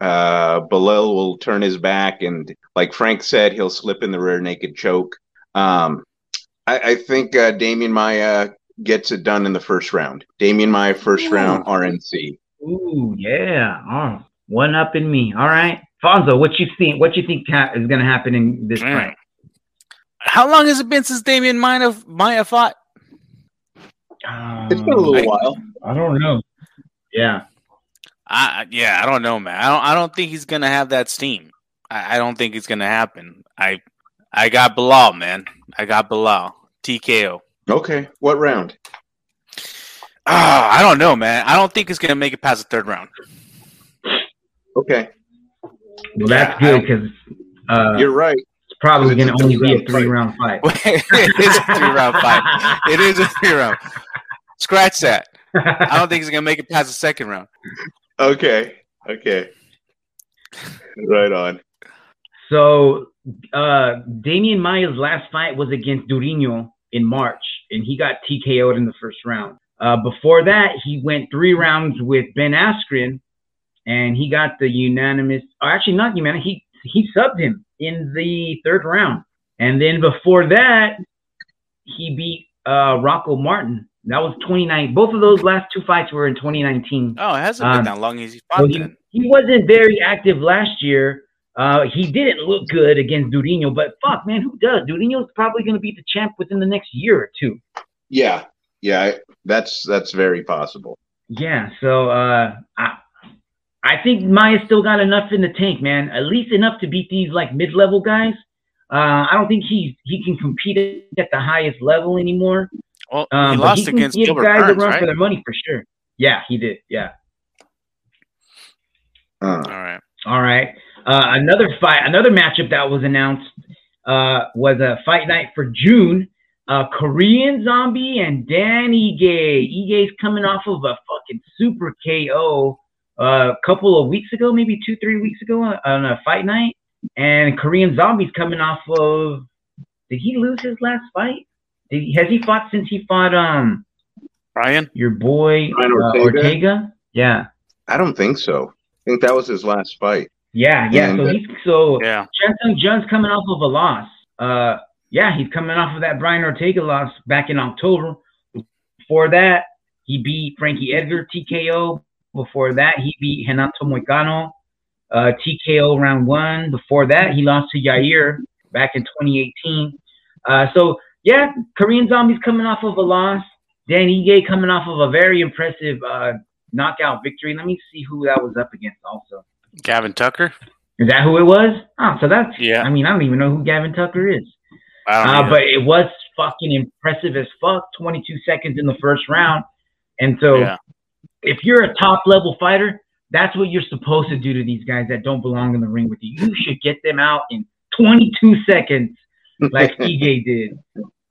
Uh, Belal will turn his back and, like Frank said, he'll slip in the rear naked choke. Um, I, I think uh, Demian Maia gets it done in the first round. Demian Maia first Ooh. round RNC. Ooh, yeah. Oh, one up in me. All right. Fonzo, what you think? What you think ha- is going to happen in this Man. fight? How long has it been since Demian Maia, Maia fought? It's been a little I- while. I don't know. Yeah. I, I- yeah, I don't know, man. I don't. I don't think he's gonna have that steam. I, I don't think it's gonna happen. I, I got Belal, man. I got Belal. TKO. Okay, what round? Ah, I don't know, man. I don't think it's gonna make it past the third round. Okay, Well, that's good because uh, you're right. it's probably going to only be a three-round fight. three round fight. it is a three round fight. It is a three round. Scratch that. I don't think he's gonna make it past the second round. Okay, okay, right on. So, uh, Demian Maia's last fight was against Durinho in March, and he got TKO'd in the first round. Uh, before that, he went three rounds with Ben Askren, and he got the unanimous, or actually not unanimous, he, he subbed him in the third round. And then before that, he beat uh, Rocco Martin. That was 29. Both of those last two fights were in 2019. Oh, it hasn't Um, been that long as he fought Well, he, he wasn't very active last year. Uh, he didn't look good against Durinho, but fuck, man, who does? Durinho's probably going to be the champ within the next year or two. Yeah, yeah, I- that's that's very possible. Yeah, so uh, I, I think Maia's still got enough in the tank, man. At least enough to beat these like mid-level guys. Uh, I don't think he's he can compete at the highest level anymore. Well, Um, he but lost can against give Gilbert guys a Burns, run right? for their money for sure. Yeah, he did. Yeah. Uh, All right. All right. Uh, another fight, another matchup that was announced uh, was a fight night for June. Uh, Korean Zombie and Dan Ige. Ige's coming off of a fucking super KO a couple of weeks ago, maybe two, three weeks ago on- on a fight night. And Korean Zombie's coming off of. Did he lose his last fight? Did he, has he fought since he fought um Brian? your boy Brian uh, Ortega? Ortega? Yeah, I don't think so. I think that was his last fight. yeah, yeah. And- So he's so Yeah. Chan Sung Jung's coming off of a loss. Uh, yeah, he's coming off of that Brian Ortega loss back in October. Before that, he beat Frankie Edgar TKO. Before that, he beat Renato Moicano uh, TKO round one. Before that, he lost to Yair back in 2018. Uh, so yeah, Korean Zombies coming off of a loss. Dan Ige coming off of a very impressive uh, knockout victory. Let me see who that was up against. Also, Gavin Tucker? is that who it was? Oh, so that's Yeah. I mean, I don't even know who Gavin Tucker is. Uh, but it was fucking impressive as fuck. 22 seconds in the first round. And so Yeah. If you're a top level fighter, that's what you're supposed to do to these guys that don't belong in the ring with you. You should get them out in 22 seconds like Ige did.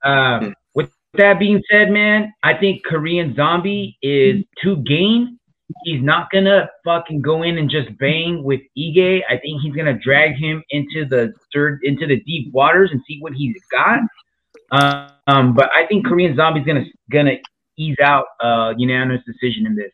Um, with that being said, man, I think Korean Zombie is too game. He's not gonna fucking go in and just bang with Ige. I think he's gonna drag him into the third, into the deep waters and see what he's got. Um, but I think Korean Zombie's gonna gonna ease out uh, unanimous decision in this.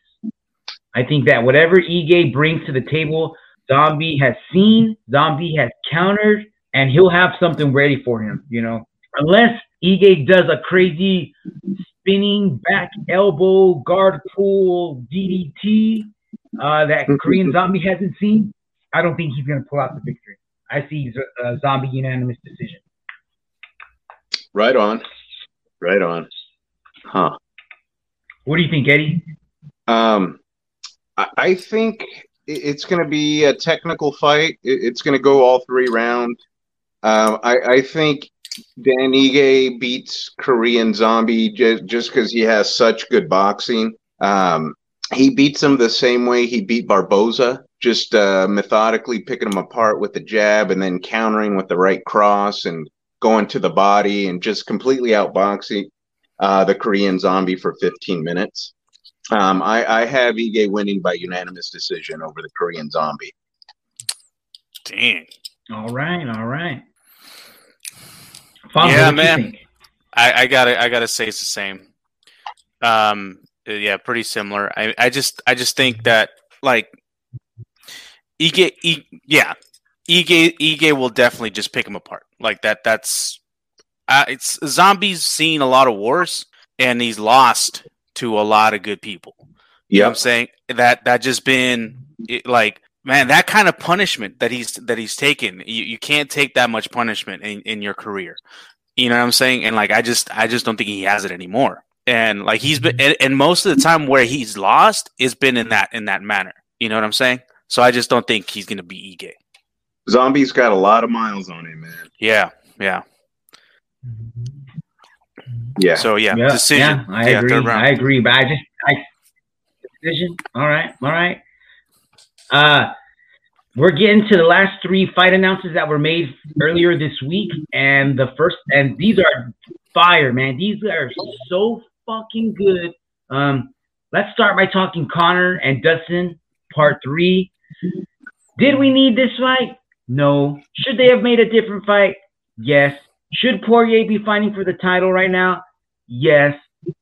I think that whatever Ige brings to the table, Zombie has seen, Zombie has countered, and he'll have something ready for him. You know, unless Ige does a crazy spinning back elbow guard pull DDT uh, that Korean Zombie hasn't seen, I don't think he's gonna pull out the victory. I see a Zombie unanimous decision. Right on. Right on. Huh. What do you think, Eddie? Um, I, think it's going to be a technical fight. It's going to go all three rounds. Um, I, I, think Dan Ige beats Korean Zombie just because he has such good boxing. Um, he beats him the same way he beat Barboza, just uh, methodically picking him apart with the jab and then countering with the right cross and going to the body and just completely outboxing uh, the Korean Zombie for 15 minutes. Um, I, I have Ige winning by unanimous decision over the Korean Zombie. Dang. All right, all right. yeah, man. I, I, gotta I gotta say it's the same. Um, yeah, pretty similar. I, I just I just think that like Ige, Ige yeah, Ige Ige will definitely just pick him apart. Like that. That's uh, it's zombies seen a lot of wars and he's lost to a lot of good people. You yep. know what I'm saying? That that just been it, like man, that kind of punishment that he's that he's taken, you, you can't take that much punishment in, in your career. You know what I'm saying? And like I just I just don't think he has it anymore. And like he's been and, and most of the time where he's lost is been in that in that manner. You know what I'm saying? So I just don't think he's gonna be Ige. Zombie's got a lot of miles on him, man. Yeah, yeah. Mm-hmm. Yeah. So yeah, yeah decision. Yeah, I yeah, agree. I agree, but I just I decision. All right, all right. Uh we're getting to the last three fight announcements that were made earlier this week, and the first and these are fire, man. These are so fucking good. Um, let's start by talking Conor and Dustin, part three. Did we need this fight? No. Should they have made a different fight? Yes. Should Poirier be fighting for the title right now? Yes.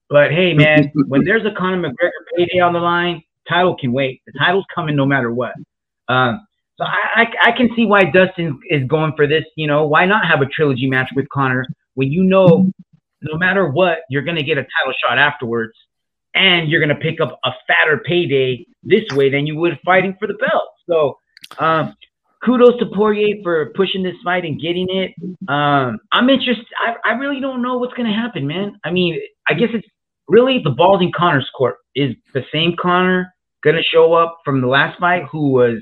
But hey, man, when there's a Conor McGregor payday on the line, title can wait. The title's coming no matter what. Um, so I, I, I can see why Dustin is going for this. You know, why not have a trilogy match with Conor when you know no matter what, you're going to get a title shot afterwards and you're going to pick up a fatter payday this way than you would fighting for the belt. So um, kudos to Poirier for pushing this fight and getting it. Um, I'm interested. I, I really don't know what's going to happen, man. I mean, I guess it's really the ball's in Conor's court. Is the same Conor going to show up from the last fight who was,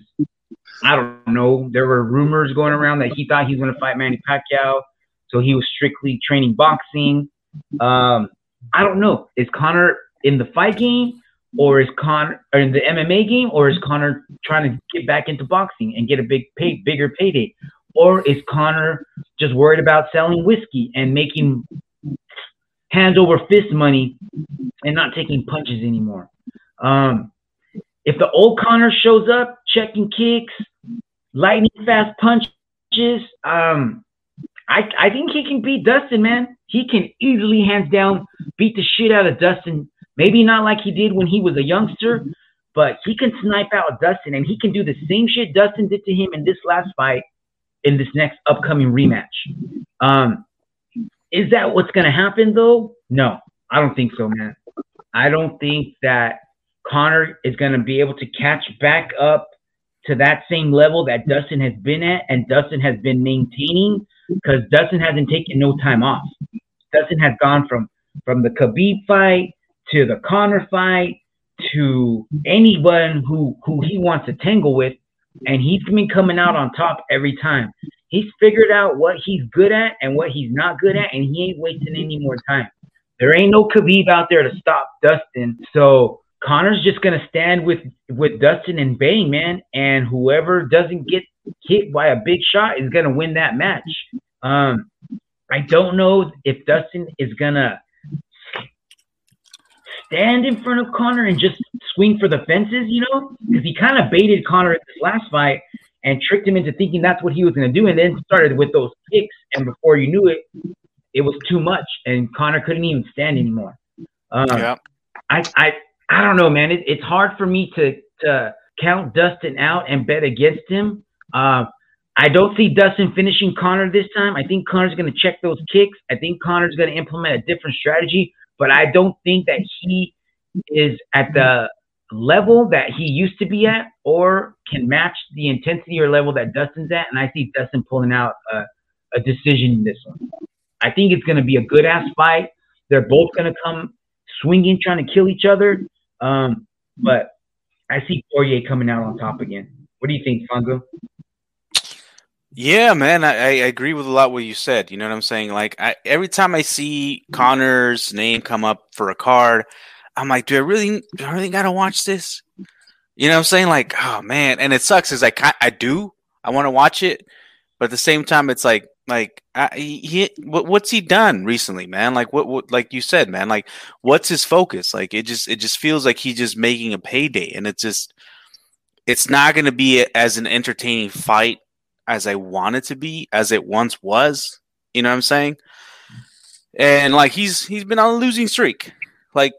I don't know, there were rumors going around that he thought he was going to fight Manny Pacquiao. So he was strictly training boxing. Um, I don't know. Is Conor in the fight game? Or is Conor or in the MMA game, or is Conor trying to get back into boxing and get a big pay, bigger payday, or is Conor just worried about selling whiskey and making hands over fist money and not taking punches anymore? Um, if the old Conor shows up, checking kicks, lightning fast punches, um, I I think he can beat Dustin, man. He can easily, hands down, beat the shit out of Dustin Maybe not like he did when he was a youngster, but he can snipe out Dustin and he can do the same shit Dustin did to him in this last fight in this next upcoming rematch. Um, is that what's going to happen though? No, I don't think so, man. I don't think that Conor is going to be able to catch back up to that same level that Dustin has been at and Dustin has been maintaining because Dustin hasn't taken no time off. Dustin has gone from from the Khabib fight to the Conor fight to anyone who who he wants to tangle with, and he's been coming out on top every time. He's figured out what he's good at and what he's not good at, and he ain't wasting any more time. There ain't no Khabib out there to stop Dustin, so Conor's just gonna stand with with Dustin and bang, man, and whoever doesn't get hit by a big shot is gonna win that match. Um, I don't know if Dustin is gonna stand in front of Conor and just swing for the fences, you know, because he kind of baited Conor at this last fight and tricked him into thinking that's what he was going to do, and then started with those kicks, and before you knew it, it was too much, and Conor couldn't even stand anymore. Um, yeah. I, I, I don't know, man. It, it's hard for me to to count Dustin out and bet against him. Uh, I don't see Dustin finishing Conor this time. I think Conor's going to check those kicks. I think Conor's going to implement a different strategy, but I don't think that he is at the level that he used to be at or can match the intensity or level that Dustin's at. And I see Dustin pulling out a, a decision in this one. I think it's going to be a good ass fight. They're both going to come swinging, trying to kill each other. Um, but I see Poirier coming out on top again. What do you think, Fonzo? Yeah, man, I, I agree with a lot what you said. You know what I'm saying? Like I, every time I see Conor's name come up for a card, I'm like, do I really, do I really gotta watch this? You know what I'm saying? Like, oh man, and it sucks. Is like I do, I want to watch it, but at the same time, it's like, like I, he, what, what's he done recently, man? Like what, what, like you said, man, like what's his focus? Like it just, it just feels like he's just making a payday, and it's just, it's not going to be as an entertaining fight as I want it to be, as it once was. You know what I'm saying? And like he's he's been on a losing streak. Like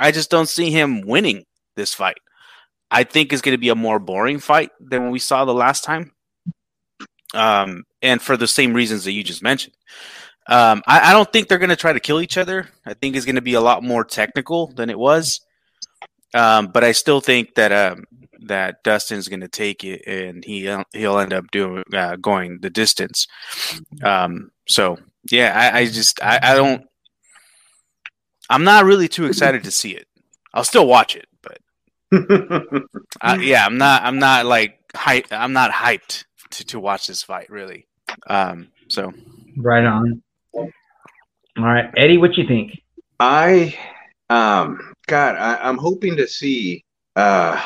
I just don't see him winning this fight. I think it's going to be a more boring fight than when we saw the last time. Um, and for the same reasons that you just mentioned. Um, I, I don't think they're going to try to kill each other. I think it's going to be a lot more technical than it was. Um, but I still think that um, that Dustin's going to take it and he he'll end up doing uh, going the distance. Um, so yeah, I, I just I, I, don't. I'm not really too excited to see it. I'll still watch it, but uh, yeah, I'm not. I'm not like hype. I'm not hyped to, to watch this fight really. Um, so right on. All right, Eddie, what you think? I um God, I, am hoping to see uh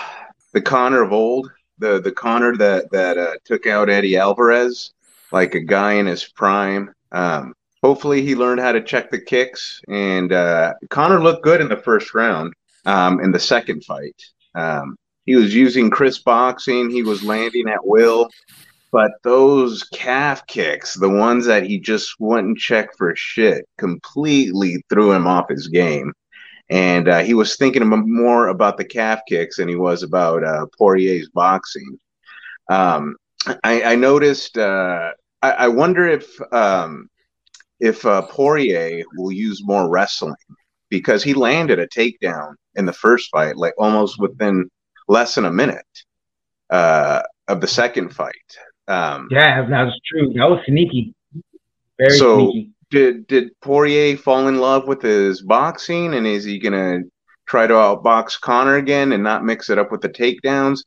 the Conor of old, the the Conor that that uh, took out Eddie Alvarez, like a guy in his prime. Um, hopefully, he learned how to check the kicks, and uh, Conor looked good in the first round. Um, in the second fight, um, he was using Chris boxing. He was landing at will, but those calf kicks, the ones that he just wouldn't check for shit, completely threw him off his game and uh, he was thinking more about the calf kicks than he was about uh, Poirier's boxing. Um, I, I, noticed. Uh, I, I, wonder if um, if uh, Poirier will use more wrestling because he landed a takedown in the first fight, like almost within less than a minute uh, of the second fight. Um, yeah, that was true. That was sneaky. Very so, sneaky did did Poirier fall in love with his boxing, and is he gonna try to outbox Conor again and not mix it up with the takedowns?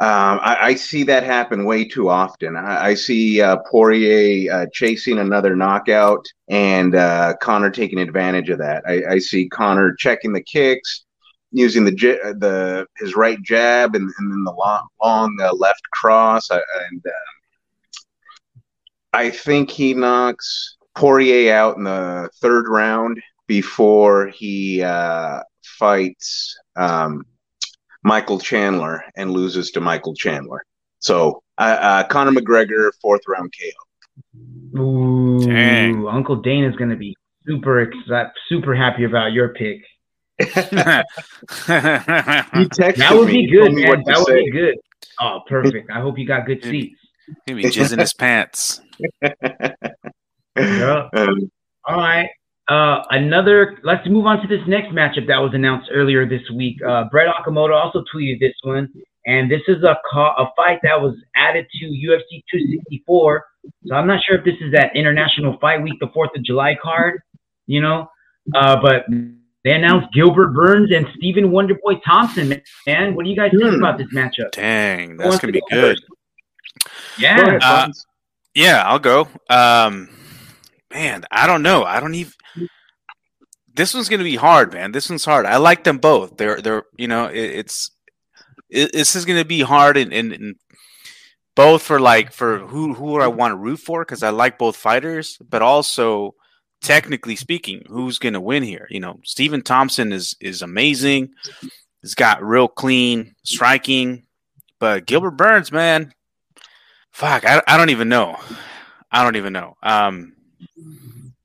Um, I, I, see that happen way too often. I, I see uh, Poirier uh, chasing another knockout and uh, Conor taking advantage of that. I, I, see Conor checking the kicks, using the the his right jab and, and then the long, long uh, left cross. and um, I think he knocks Poirier out in the third round before he uh, fights um, Michael Chandler and loses to Michael Chandler. So uh, uh, Conor McGregor, fourth round KO. Ooh, Dang. Uncle Dane is going to be super excited, super happy about your pick. he texted that would be good, man. That would say. be good. Oh, perfect. I hope you got good seats. He'll be jizzing his pants. Yeah. Um, All right. Uh, another. Let's move on to this next matchup that was announced earlier this week. Uh, Brett Okamoto also tweeted this one, and this is a a fight that was added to UFC 264. So I'm not sure if this is that International Fight Week, the Fourth of July card, you know. Uh, but they announced Gilbert Burns and Stephen Wonderboy Thompson. Man, what do you guys think hmm. about this matchup? Dang, that's gonna be good. Yeah. Uh, yeah, I'll go. Um, man, I don't know. I don't even. This one's gonna be hard, man. This one's hard. I like them both. They're they're you know it, it's it, this is gonna be hard and and both for like for who who I want to root for because I like both fighters, but also technically speaking, who's to win here? You know, Stephen Thompson is is amazing. He's got real clean striking, but Gilbert Burns, man, fuck, I, I don't even know. I don't even know. Um,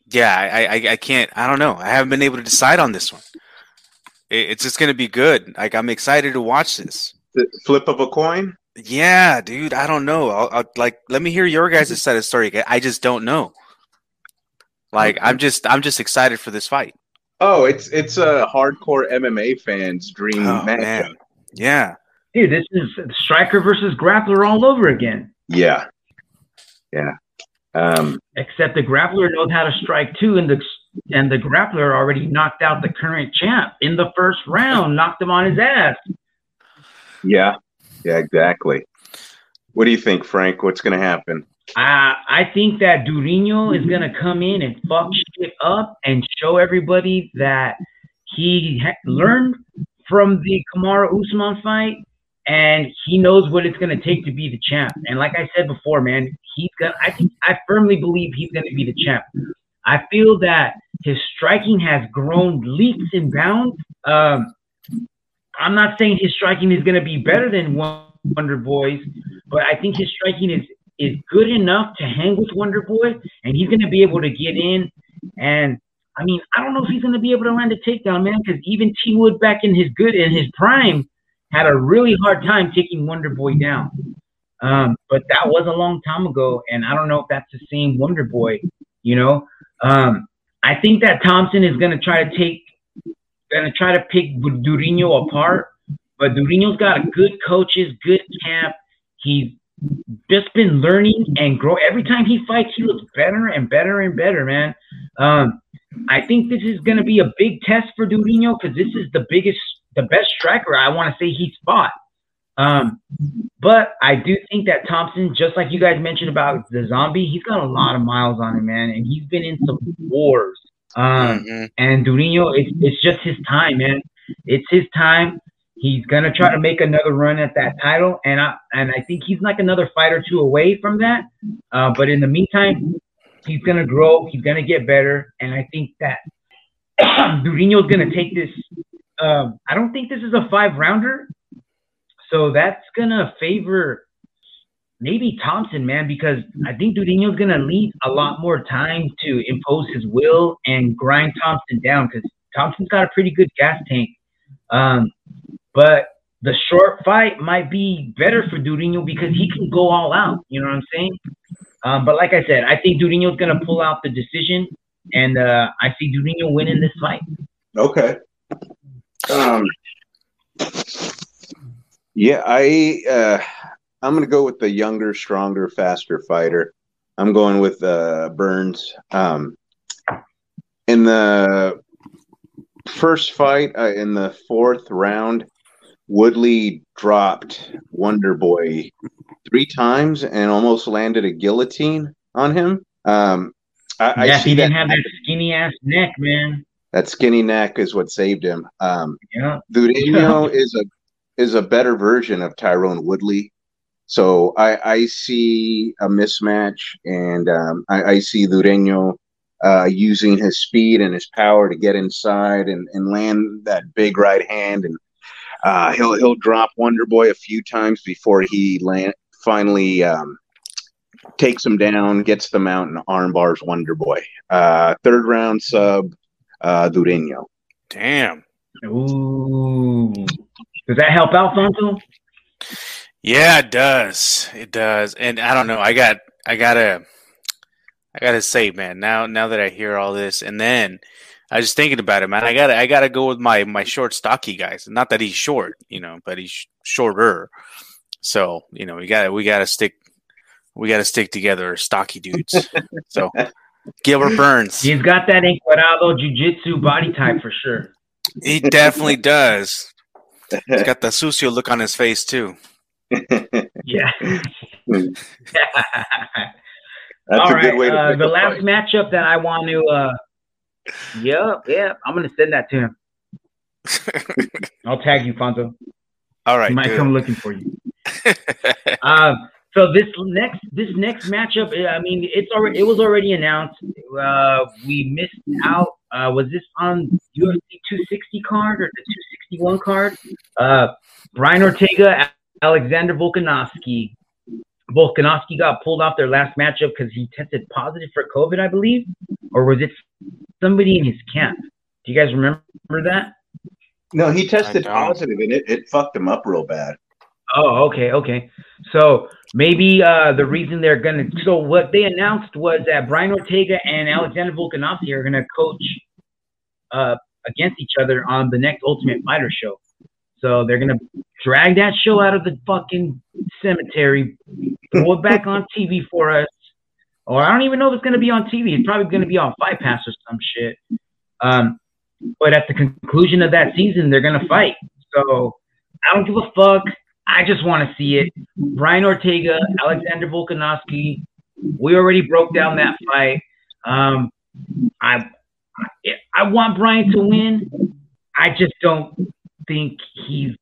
yeah, I, I I can't. I don't know. I haven't been able to decide on this one. It, it's just going to be good. Like I'm excited to watch this. The flip of a coin. Yeah, dude. I don't know. I'll, I'll, like let me hear your guys' side of the story. I just don't know. Like I'm just I'm just excited for this fight. Oh, it's it's a hardcore MMA fan's dream Oh, matchup. man. Yeah. Dude, this is striker versus grappler all over again. Yeah, yeah. Um, Except the grappler knows how to strike too, and the and the grappler already knocked out the current champ in the first round, knocked him on his ass. yeah, yeah, exactly. What do you think, Frank? What's going to happen? Uh, I think that Durinho is gonna come in and fuck shit up and show everybody that he ha- learned from the Kamaru Usman fight, and he knows what it's gonna take to be the champ. And like I said before, man, he's gonna. I think I firmly believe he's gonna be the champ. I feel that his striking has grown leaps and bounds. Um, I'm not saying his striking is gonna be better than Wonder Boy's, but I think his striking is is good enough to hang with Wonder Boy, and he's to be able to get in. And I mean, I don't know if he's to be able to land a takedown, man, because even T Wood back in his good in his prime had a really hard time taking Wonder Boy down. Um, but that was a long time ago, and I don't know if that's the same Wonder Boy. You know, um, I think that Thompson is going to try to take, to try to pick Durinho apart. But Durinho's got a good coaches, good camp. He's just been learning and grow. Every time he fights, he looks better and better and better, man. Um, I think this is going to be a big test for Durinho because this is the biggest, the best striker I want to say he's fought. Um, but I do think that Thompson, just like you guys mentioned about the zombie, he's got a lot of miles on him, man, and he's been in some wars. Um, Mhm. and Durinho, it's, it's just his time, man. It's his time. He's gonna try to make another run at that title, and I and I think he's like another fight or two away from that. Uh, but in the meantime, he's gonna grow. He's gonna get better, and I think that Durinho's gonna take this. Um, I don't think this is a five rounder, so that's gonna favor maybe Thompson, man, because I think Durinho's gonna need a lot more time to impose his will and grind Thompson down because Thompson's got a pretty good gas tank. Um, but the short fight might be better for Durinho because he can go all out. You know what I'm saying? Um, but like I said, I think Durinho's gonna pull out the decision, and uh, I see Durinho winning this fight. Okay. Um, yeah, I uh, I'm gonna go with the younger, stronger, faster fighter. I'm going with uh, Burns. Um, in the first fight, uh, in the fourth round, Woodley dropped Wonder Boy three times and almost landed a guillotine on him. Um, I, I yeah, see he didn't have that skinny ass neck, man. that skinny neck is what saved him. Um, Yeah, Durinho is a is a better version of Tyrone Woodley. So I, I see a mismatch, and um, I, I see Durinho uh, using his speed and his power to get inside and, and land that big right hand, and uh, he'll he'll drop Wonder Boy a few times before he land finally um, takes him down, gets the mount, and arm bars Wonder Boy. Uh, third round sub, uh, Durinho. Damn. Ooh, does that help Alfonso? Yeah, it does. It does. And I don't know. I got. I gotta. I gotta say, man. Now, now that I hear all this, and then I was just thinking about it, man. I gotta. I gotta go with my my short, stocky guys. Not that he's short, you know, but he's shorter. So you know, we got. We gotta stick. We gotta stick together, stocky dudes. so Gilbert Burns. He's got that Encuadrado Jiu-Jitsu body type for sure. He definitely does. He's got the sucio look on his face too. Yeah. That's All a good way to uh, the a last fight. matchup that I want to. Uh, yep, yep. I'm gonna send that to him. I'll tag you, Fonzo. All right. He might dude. come looking for you. Um, so this next this next matchup, I mean, it's already it was already announced. Uh, we missed out. Uh, was this on UFC 260 card or the 261 card? Uh, Brian Ortega, Alexander Volkanovski. Volkanovski got pulled off their last matchup because he tested positive for COVID, I believe, or was it somebody in his camp? Do you guys remember that? No, he tested positive and it, it fucked him up real bad. Oh, okay, okay. So maybe uh, the reason they're gonna so what they announced was that Brian Ortega and Alexander Volkanovski are gonna coach uh, against each other on the next Ultimate Fighter show. So they're gonna drag that show out of the fucking cemetery, throw it back on TV for us. Or I don't even know if it's gonna be on TV. It's probably gonna be on Fight Pass or some shit. Um, but at the conclusion of that season, they're gonna fight. So I don't give a fuck. I just want to see it. Brian Ortega, Alexander Volkanovski. We already broke down that fight. Um, I, I want Brian to win. I just don't think he's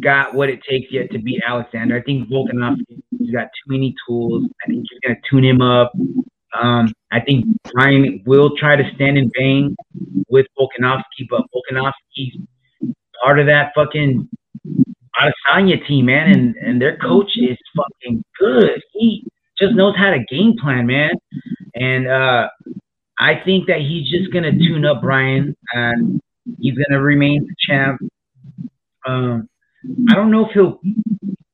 got what it takes yet to beat Alexander. I think Volkanovski's got too many tools. I think he's gonna tune him up. Um, I think Brian will try to stand and bang with Volkanovski, but Volkanovski's part of that fucking Adesanya team, man, and, and their coach is fucking good. He just knows how to game plan, man. And uh, I think that he's just gonna tune up Brian, and he's gonna remain the champ. Um, I don't know if he'll.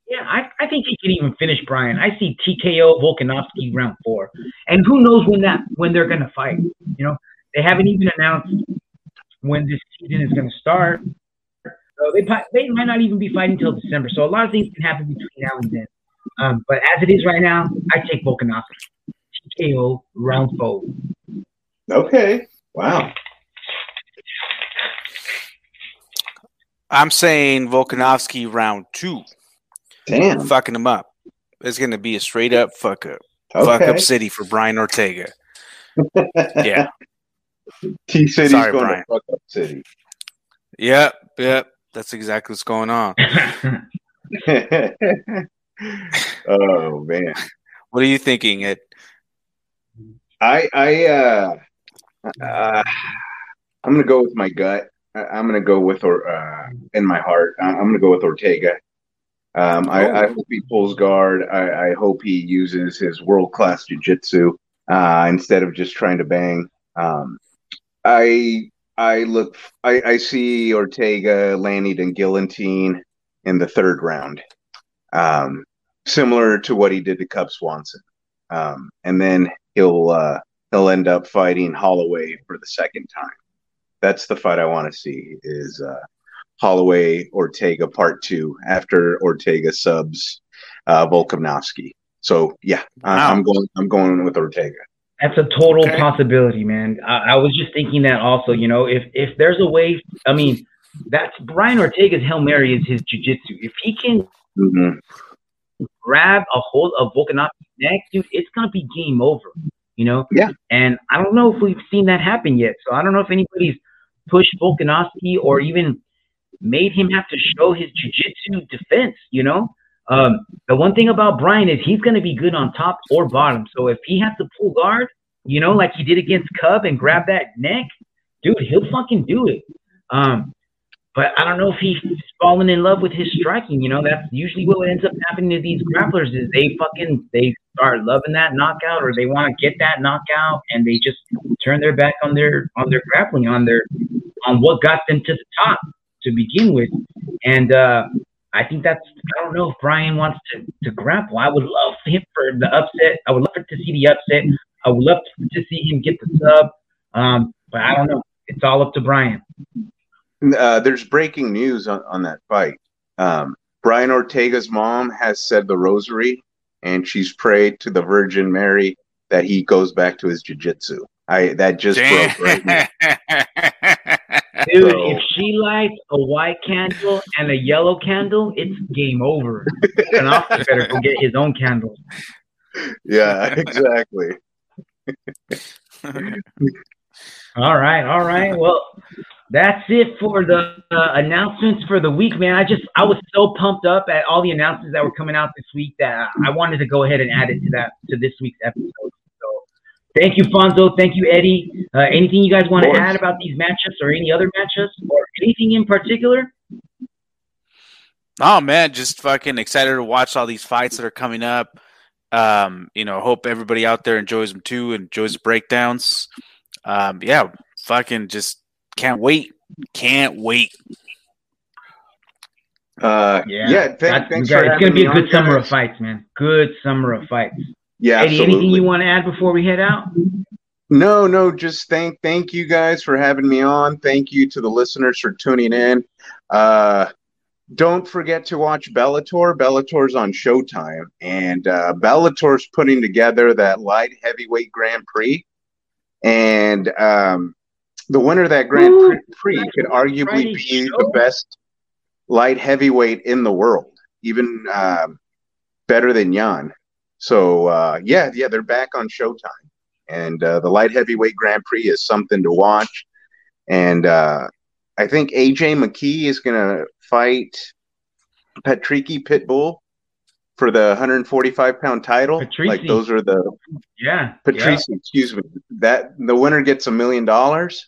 Yeah, I, I think he can even finish Brian. I see TKO Volkanovski round four, and who knows when that when they're gonna fight. You know, they haven't even announced when this season is gonna start. So they they might not even be fighting until December. So a lot of things can happen between now and then. Um, but as it is right now, I take Volkanovski. TKO round four. Okay. Wow. I'm saying Volkanovski round two, Damn. fucking him up. It's gonna be a straight up fuck up, fuck up city for Brian Ortega. Yeah, T City's Sorry, going Brian. to fuck up city. yep, yep. That's exactly what's going on. oh man. What are you thinking? It I I uh, uh I'm gonna go with my gut. I, I'm gonna go with or uh in my heart. I- I'm gonna go with Ortega. Um, I, I hope he pulls guard. I, I hope he uses his world class jujitsu uh, instead of just trying to bang. Um, I I look. I, I see Ortega landing in Guillotine in the third round, um, similar to what he did to Cub Swanson, um, and then he'll uh, he'll end up fighting Holloway for the second time. That's the fight I want to see. Is uh, Holloway Ortega part two after Ortega subs uh, Volkanovski. So yeah, Wow. I'm going. I'm going with Ortega. That's a total Okay. possibility, man. I, I was just thinking that also. You know, if if there's a way, I mean, that's Brian Ortega's hail mary is his jujitsu. If he can Mhm. grab a hold of Volkanovski's neck, dude, it's gonna be game over. You know? Yeah. And I don't know if we've seen that happen yet. So I don't know if anybody's pushed Volkanovski or even made him have to show his jujitsu defense. You know? Um, the one thing about Brian is he's gonna be good on top or bottom. So if he has to pull guard, you know, like he did against Cub and grab that neck, dude, he'll fucking do it. Um, but I don't know if he's fallen in love with his striking. You know, that's usually what ends up happening to these grapplers is they fucking they start loving that knockout or they want to get that knockout and they just turn their back on their on their grappling on their on what got them to the top to begin with. And uh I think that's I don't know if Brian wants to, to grapple. I would love for him for the upset. I would love to see the upset. I would love to see him get the sub. Um, but I don't know. It's all up to Brian. Uh, there's breaking news on, on that fight. Um, Brian Ortega's mom has said the rosary, and she's prayed to the Virgin Mary that he goes back to his jiu-jitsu. I that just Damn. broke right now. Dude, So- if she lights a white candle and a yellow candle, it's game over. And Oscar better go get his own candle. Yeah, exactly. All right, all right. Well, that's it for the uh, announcements for the week, man. I just I was so pumped up at all the announcements that were coming out this week that I wanted to go ahead and add it to that to this week's episode. So, thank you, Fonzo. Thank you, Eddie. Uh, anything you guys want to add about these matchups or any other matchups or anything in particular? Oh man, just fucking excited to watch all these fights that are coming up. Um, you know, hope everybody out there enjoys them too, enjoys the breakdowns. Um, yeah, fucking just can't wait. Can't wait. Uh, yeah, yeah. Th- thanks for it's gonna be a good summer of fights, man. Good summer of fights. Yeah, Eddie, absolutely. anything you want to add before we head out? No, no. Just thank thank you guys for having me on. Thank you to the listeners for tuning in. Uh, don't forget to watch Bellator. Bellator's on Showtime, and uh, Bellator's putting together that light heavyweight Grand Prix. And um, the winner of that Grand Ooh, Prix could arguably be show. the best light heavyweight in the world, even um, better than Jan. So uh, yeah, yeah, they're back on Showtime, and uh, the light heavyweight Grand Prix is something to watch. And uh, I think AJ McKee is going to fight Patricky Pitbull for the 145 pound title. Patrici. Like those are the yeah Patrici. Yeah. Excuse me. That the winner gets a million dollars.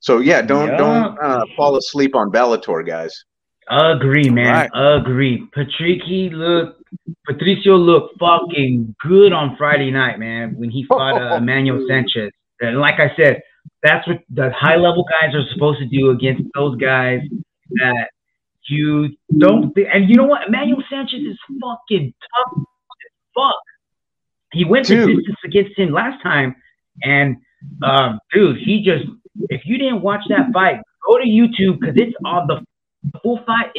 So yeah, don't yeah. don't uh, fall asleep on Bellator, guys. Agree, man. Right. Agree. Patricky look Patricio looked fucking good on Friday night, man, when he fought uh, Emmanuel Sanchez. And like I said, that's what the high level guys are supposed to do against those guys that you don't think, and you know what? Emmanuel Sanchez is fucking tough as fuck. He went dude. the distance against him last time, and um, dude, he just if you didn't watch that fight, go to YouTube because it's on the full fight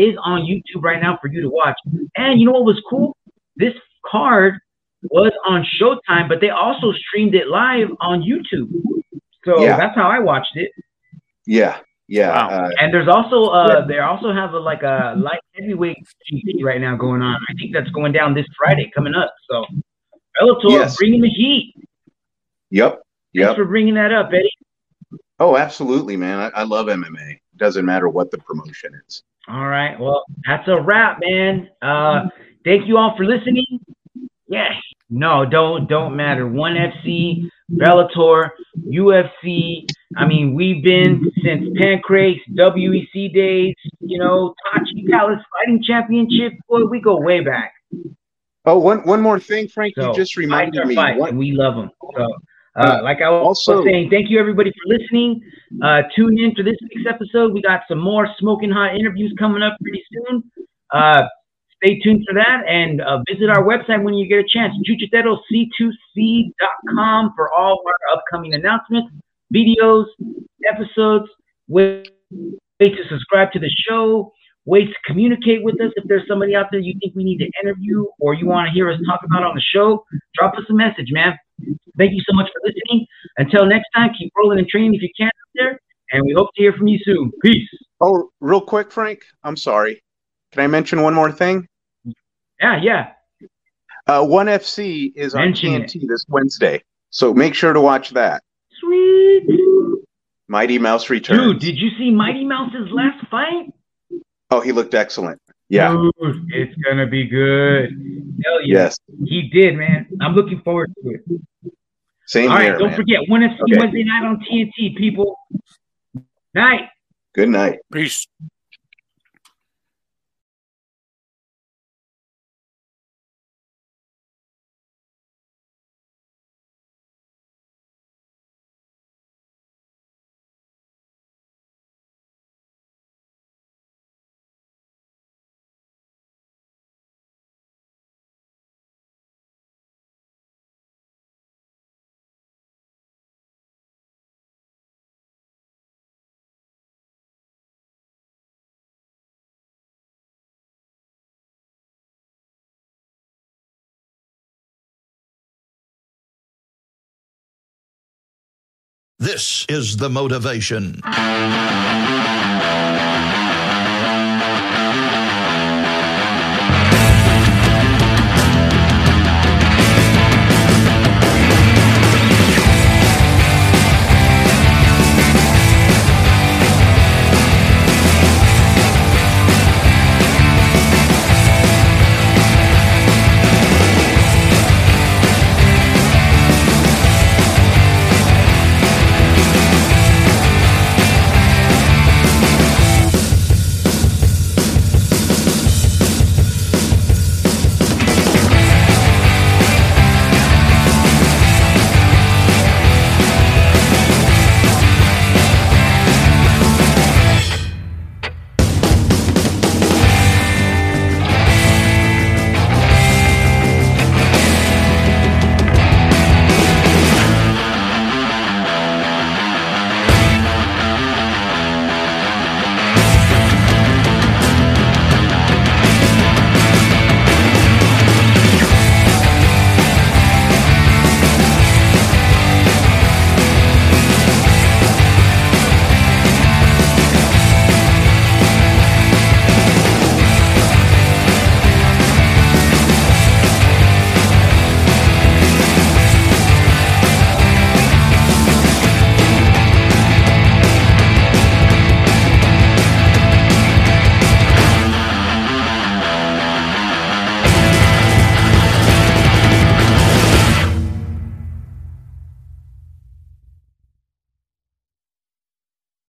is on YouTube right now for you to watch. And you know what was cool? This card was on Showtime, but they also streamed it live on YouTube. So yeah. that's how I watched it. Yeah. Yeah. Wow. Uh, and there's also uh yeah. they also have a, like a light heavyweight GP right now going on. I think that's going down this Friday coming up. So Bellator yes. bringing the heat. Yep. Yep. Thanks for bringing that up, Eddie. Oh, absolutely, man. I, I love MMA. Doesn't matter what the promotion is. All right. Well, that's a wrap, man. Uh, thank you all for listening. Yes. No, don't don't matter. One FC, Bellator, UFC. I mean, we've been since Pancrase, WEC days. You know, Tachi Palace Fighting Championship. Boy, we go way back. Oh, one one more thing, Frank. So, you just reminded me. Fight, and we love them. So, uh, like I was also saying, thank you everybody for listening. Uh, tune in for this week's episode. We got some more smoking hot interviews coming up pretty soon. Uh, stay tuned for that and uh, visit our website when you get a chance, jiu-jitsu.c2c.com for all our upcoming announcements, videos, episodes, way to subscribe to the show, ways to communicate with us. If there's somebody out there you think we need to interview or you want to hear us talk about on the show, drop us a message, man. Thank you so much for listening. Until next time, keep rolling and training if you can out there, and we hope to hear from you soon. Peace. Oh, real quick, Frank. I'm sorry. Can I mention one more thing? Yeah, yeah. Uh, One FC is on TNT it. this Wednesday, so make sure to watch that. Sweet. Mighty Mouse returns. Dude, did you see Mighty Mouse's last fight? Oh, he looked excellent. Yeah. Dude, it's gonna be good. Hell yeah. Yes. He did, man. I'm looking forward to it. Same All right, here, don't man. forget One FC okay. Wednesday night on TNT, people. Night. Good night. Peace. This is the motivation.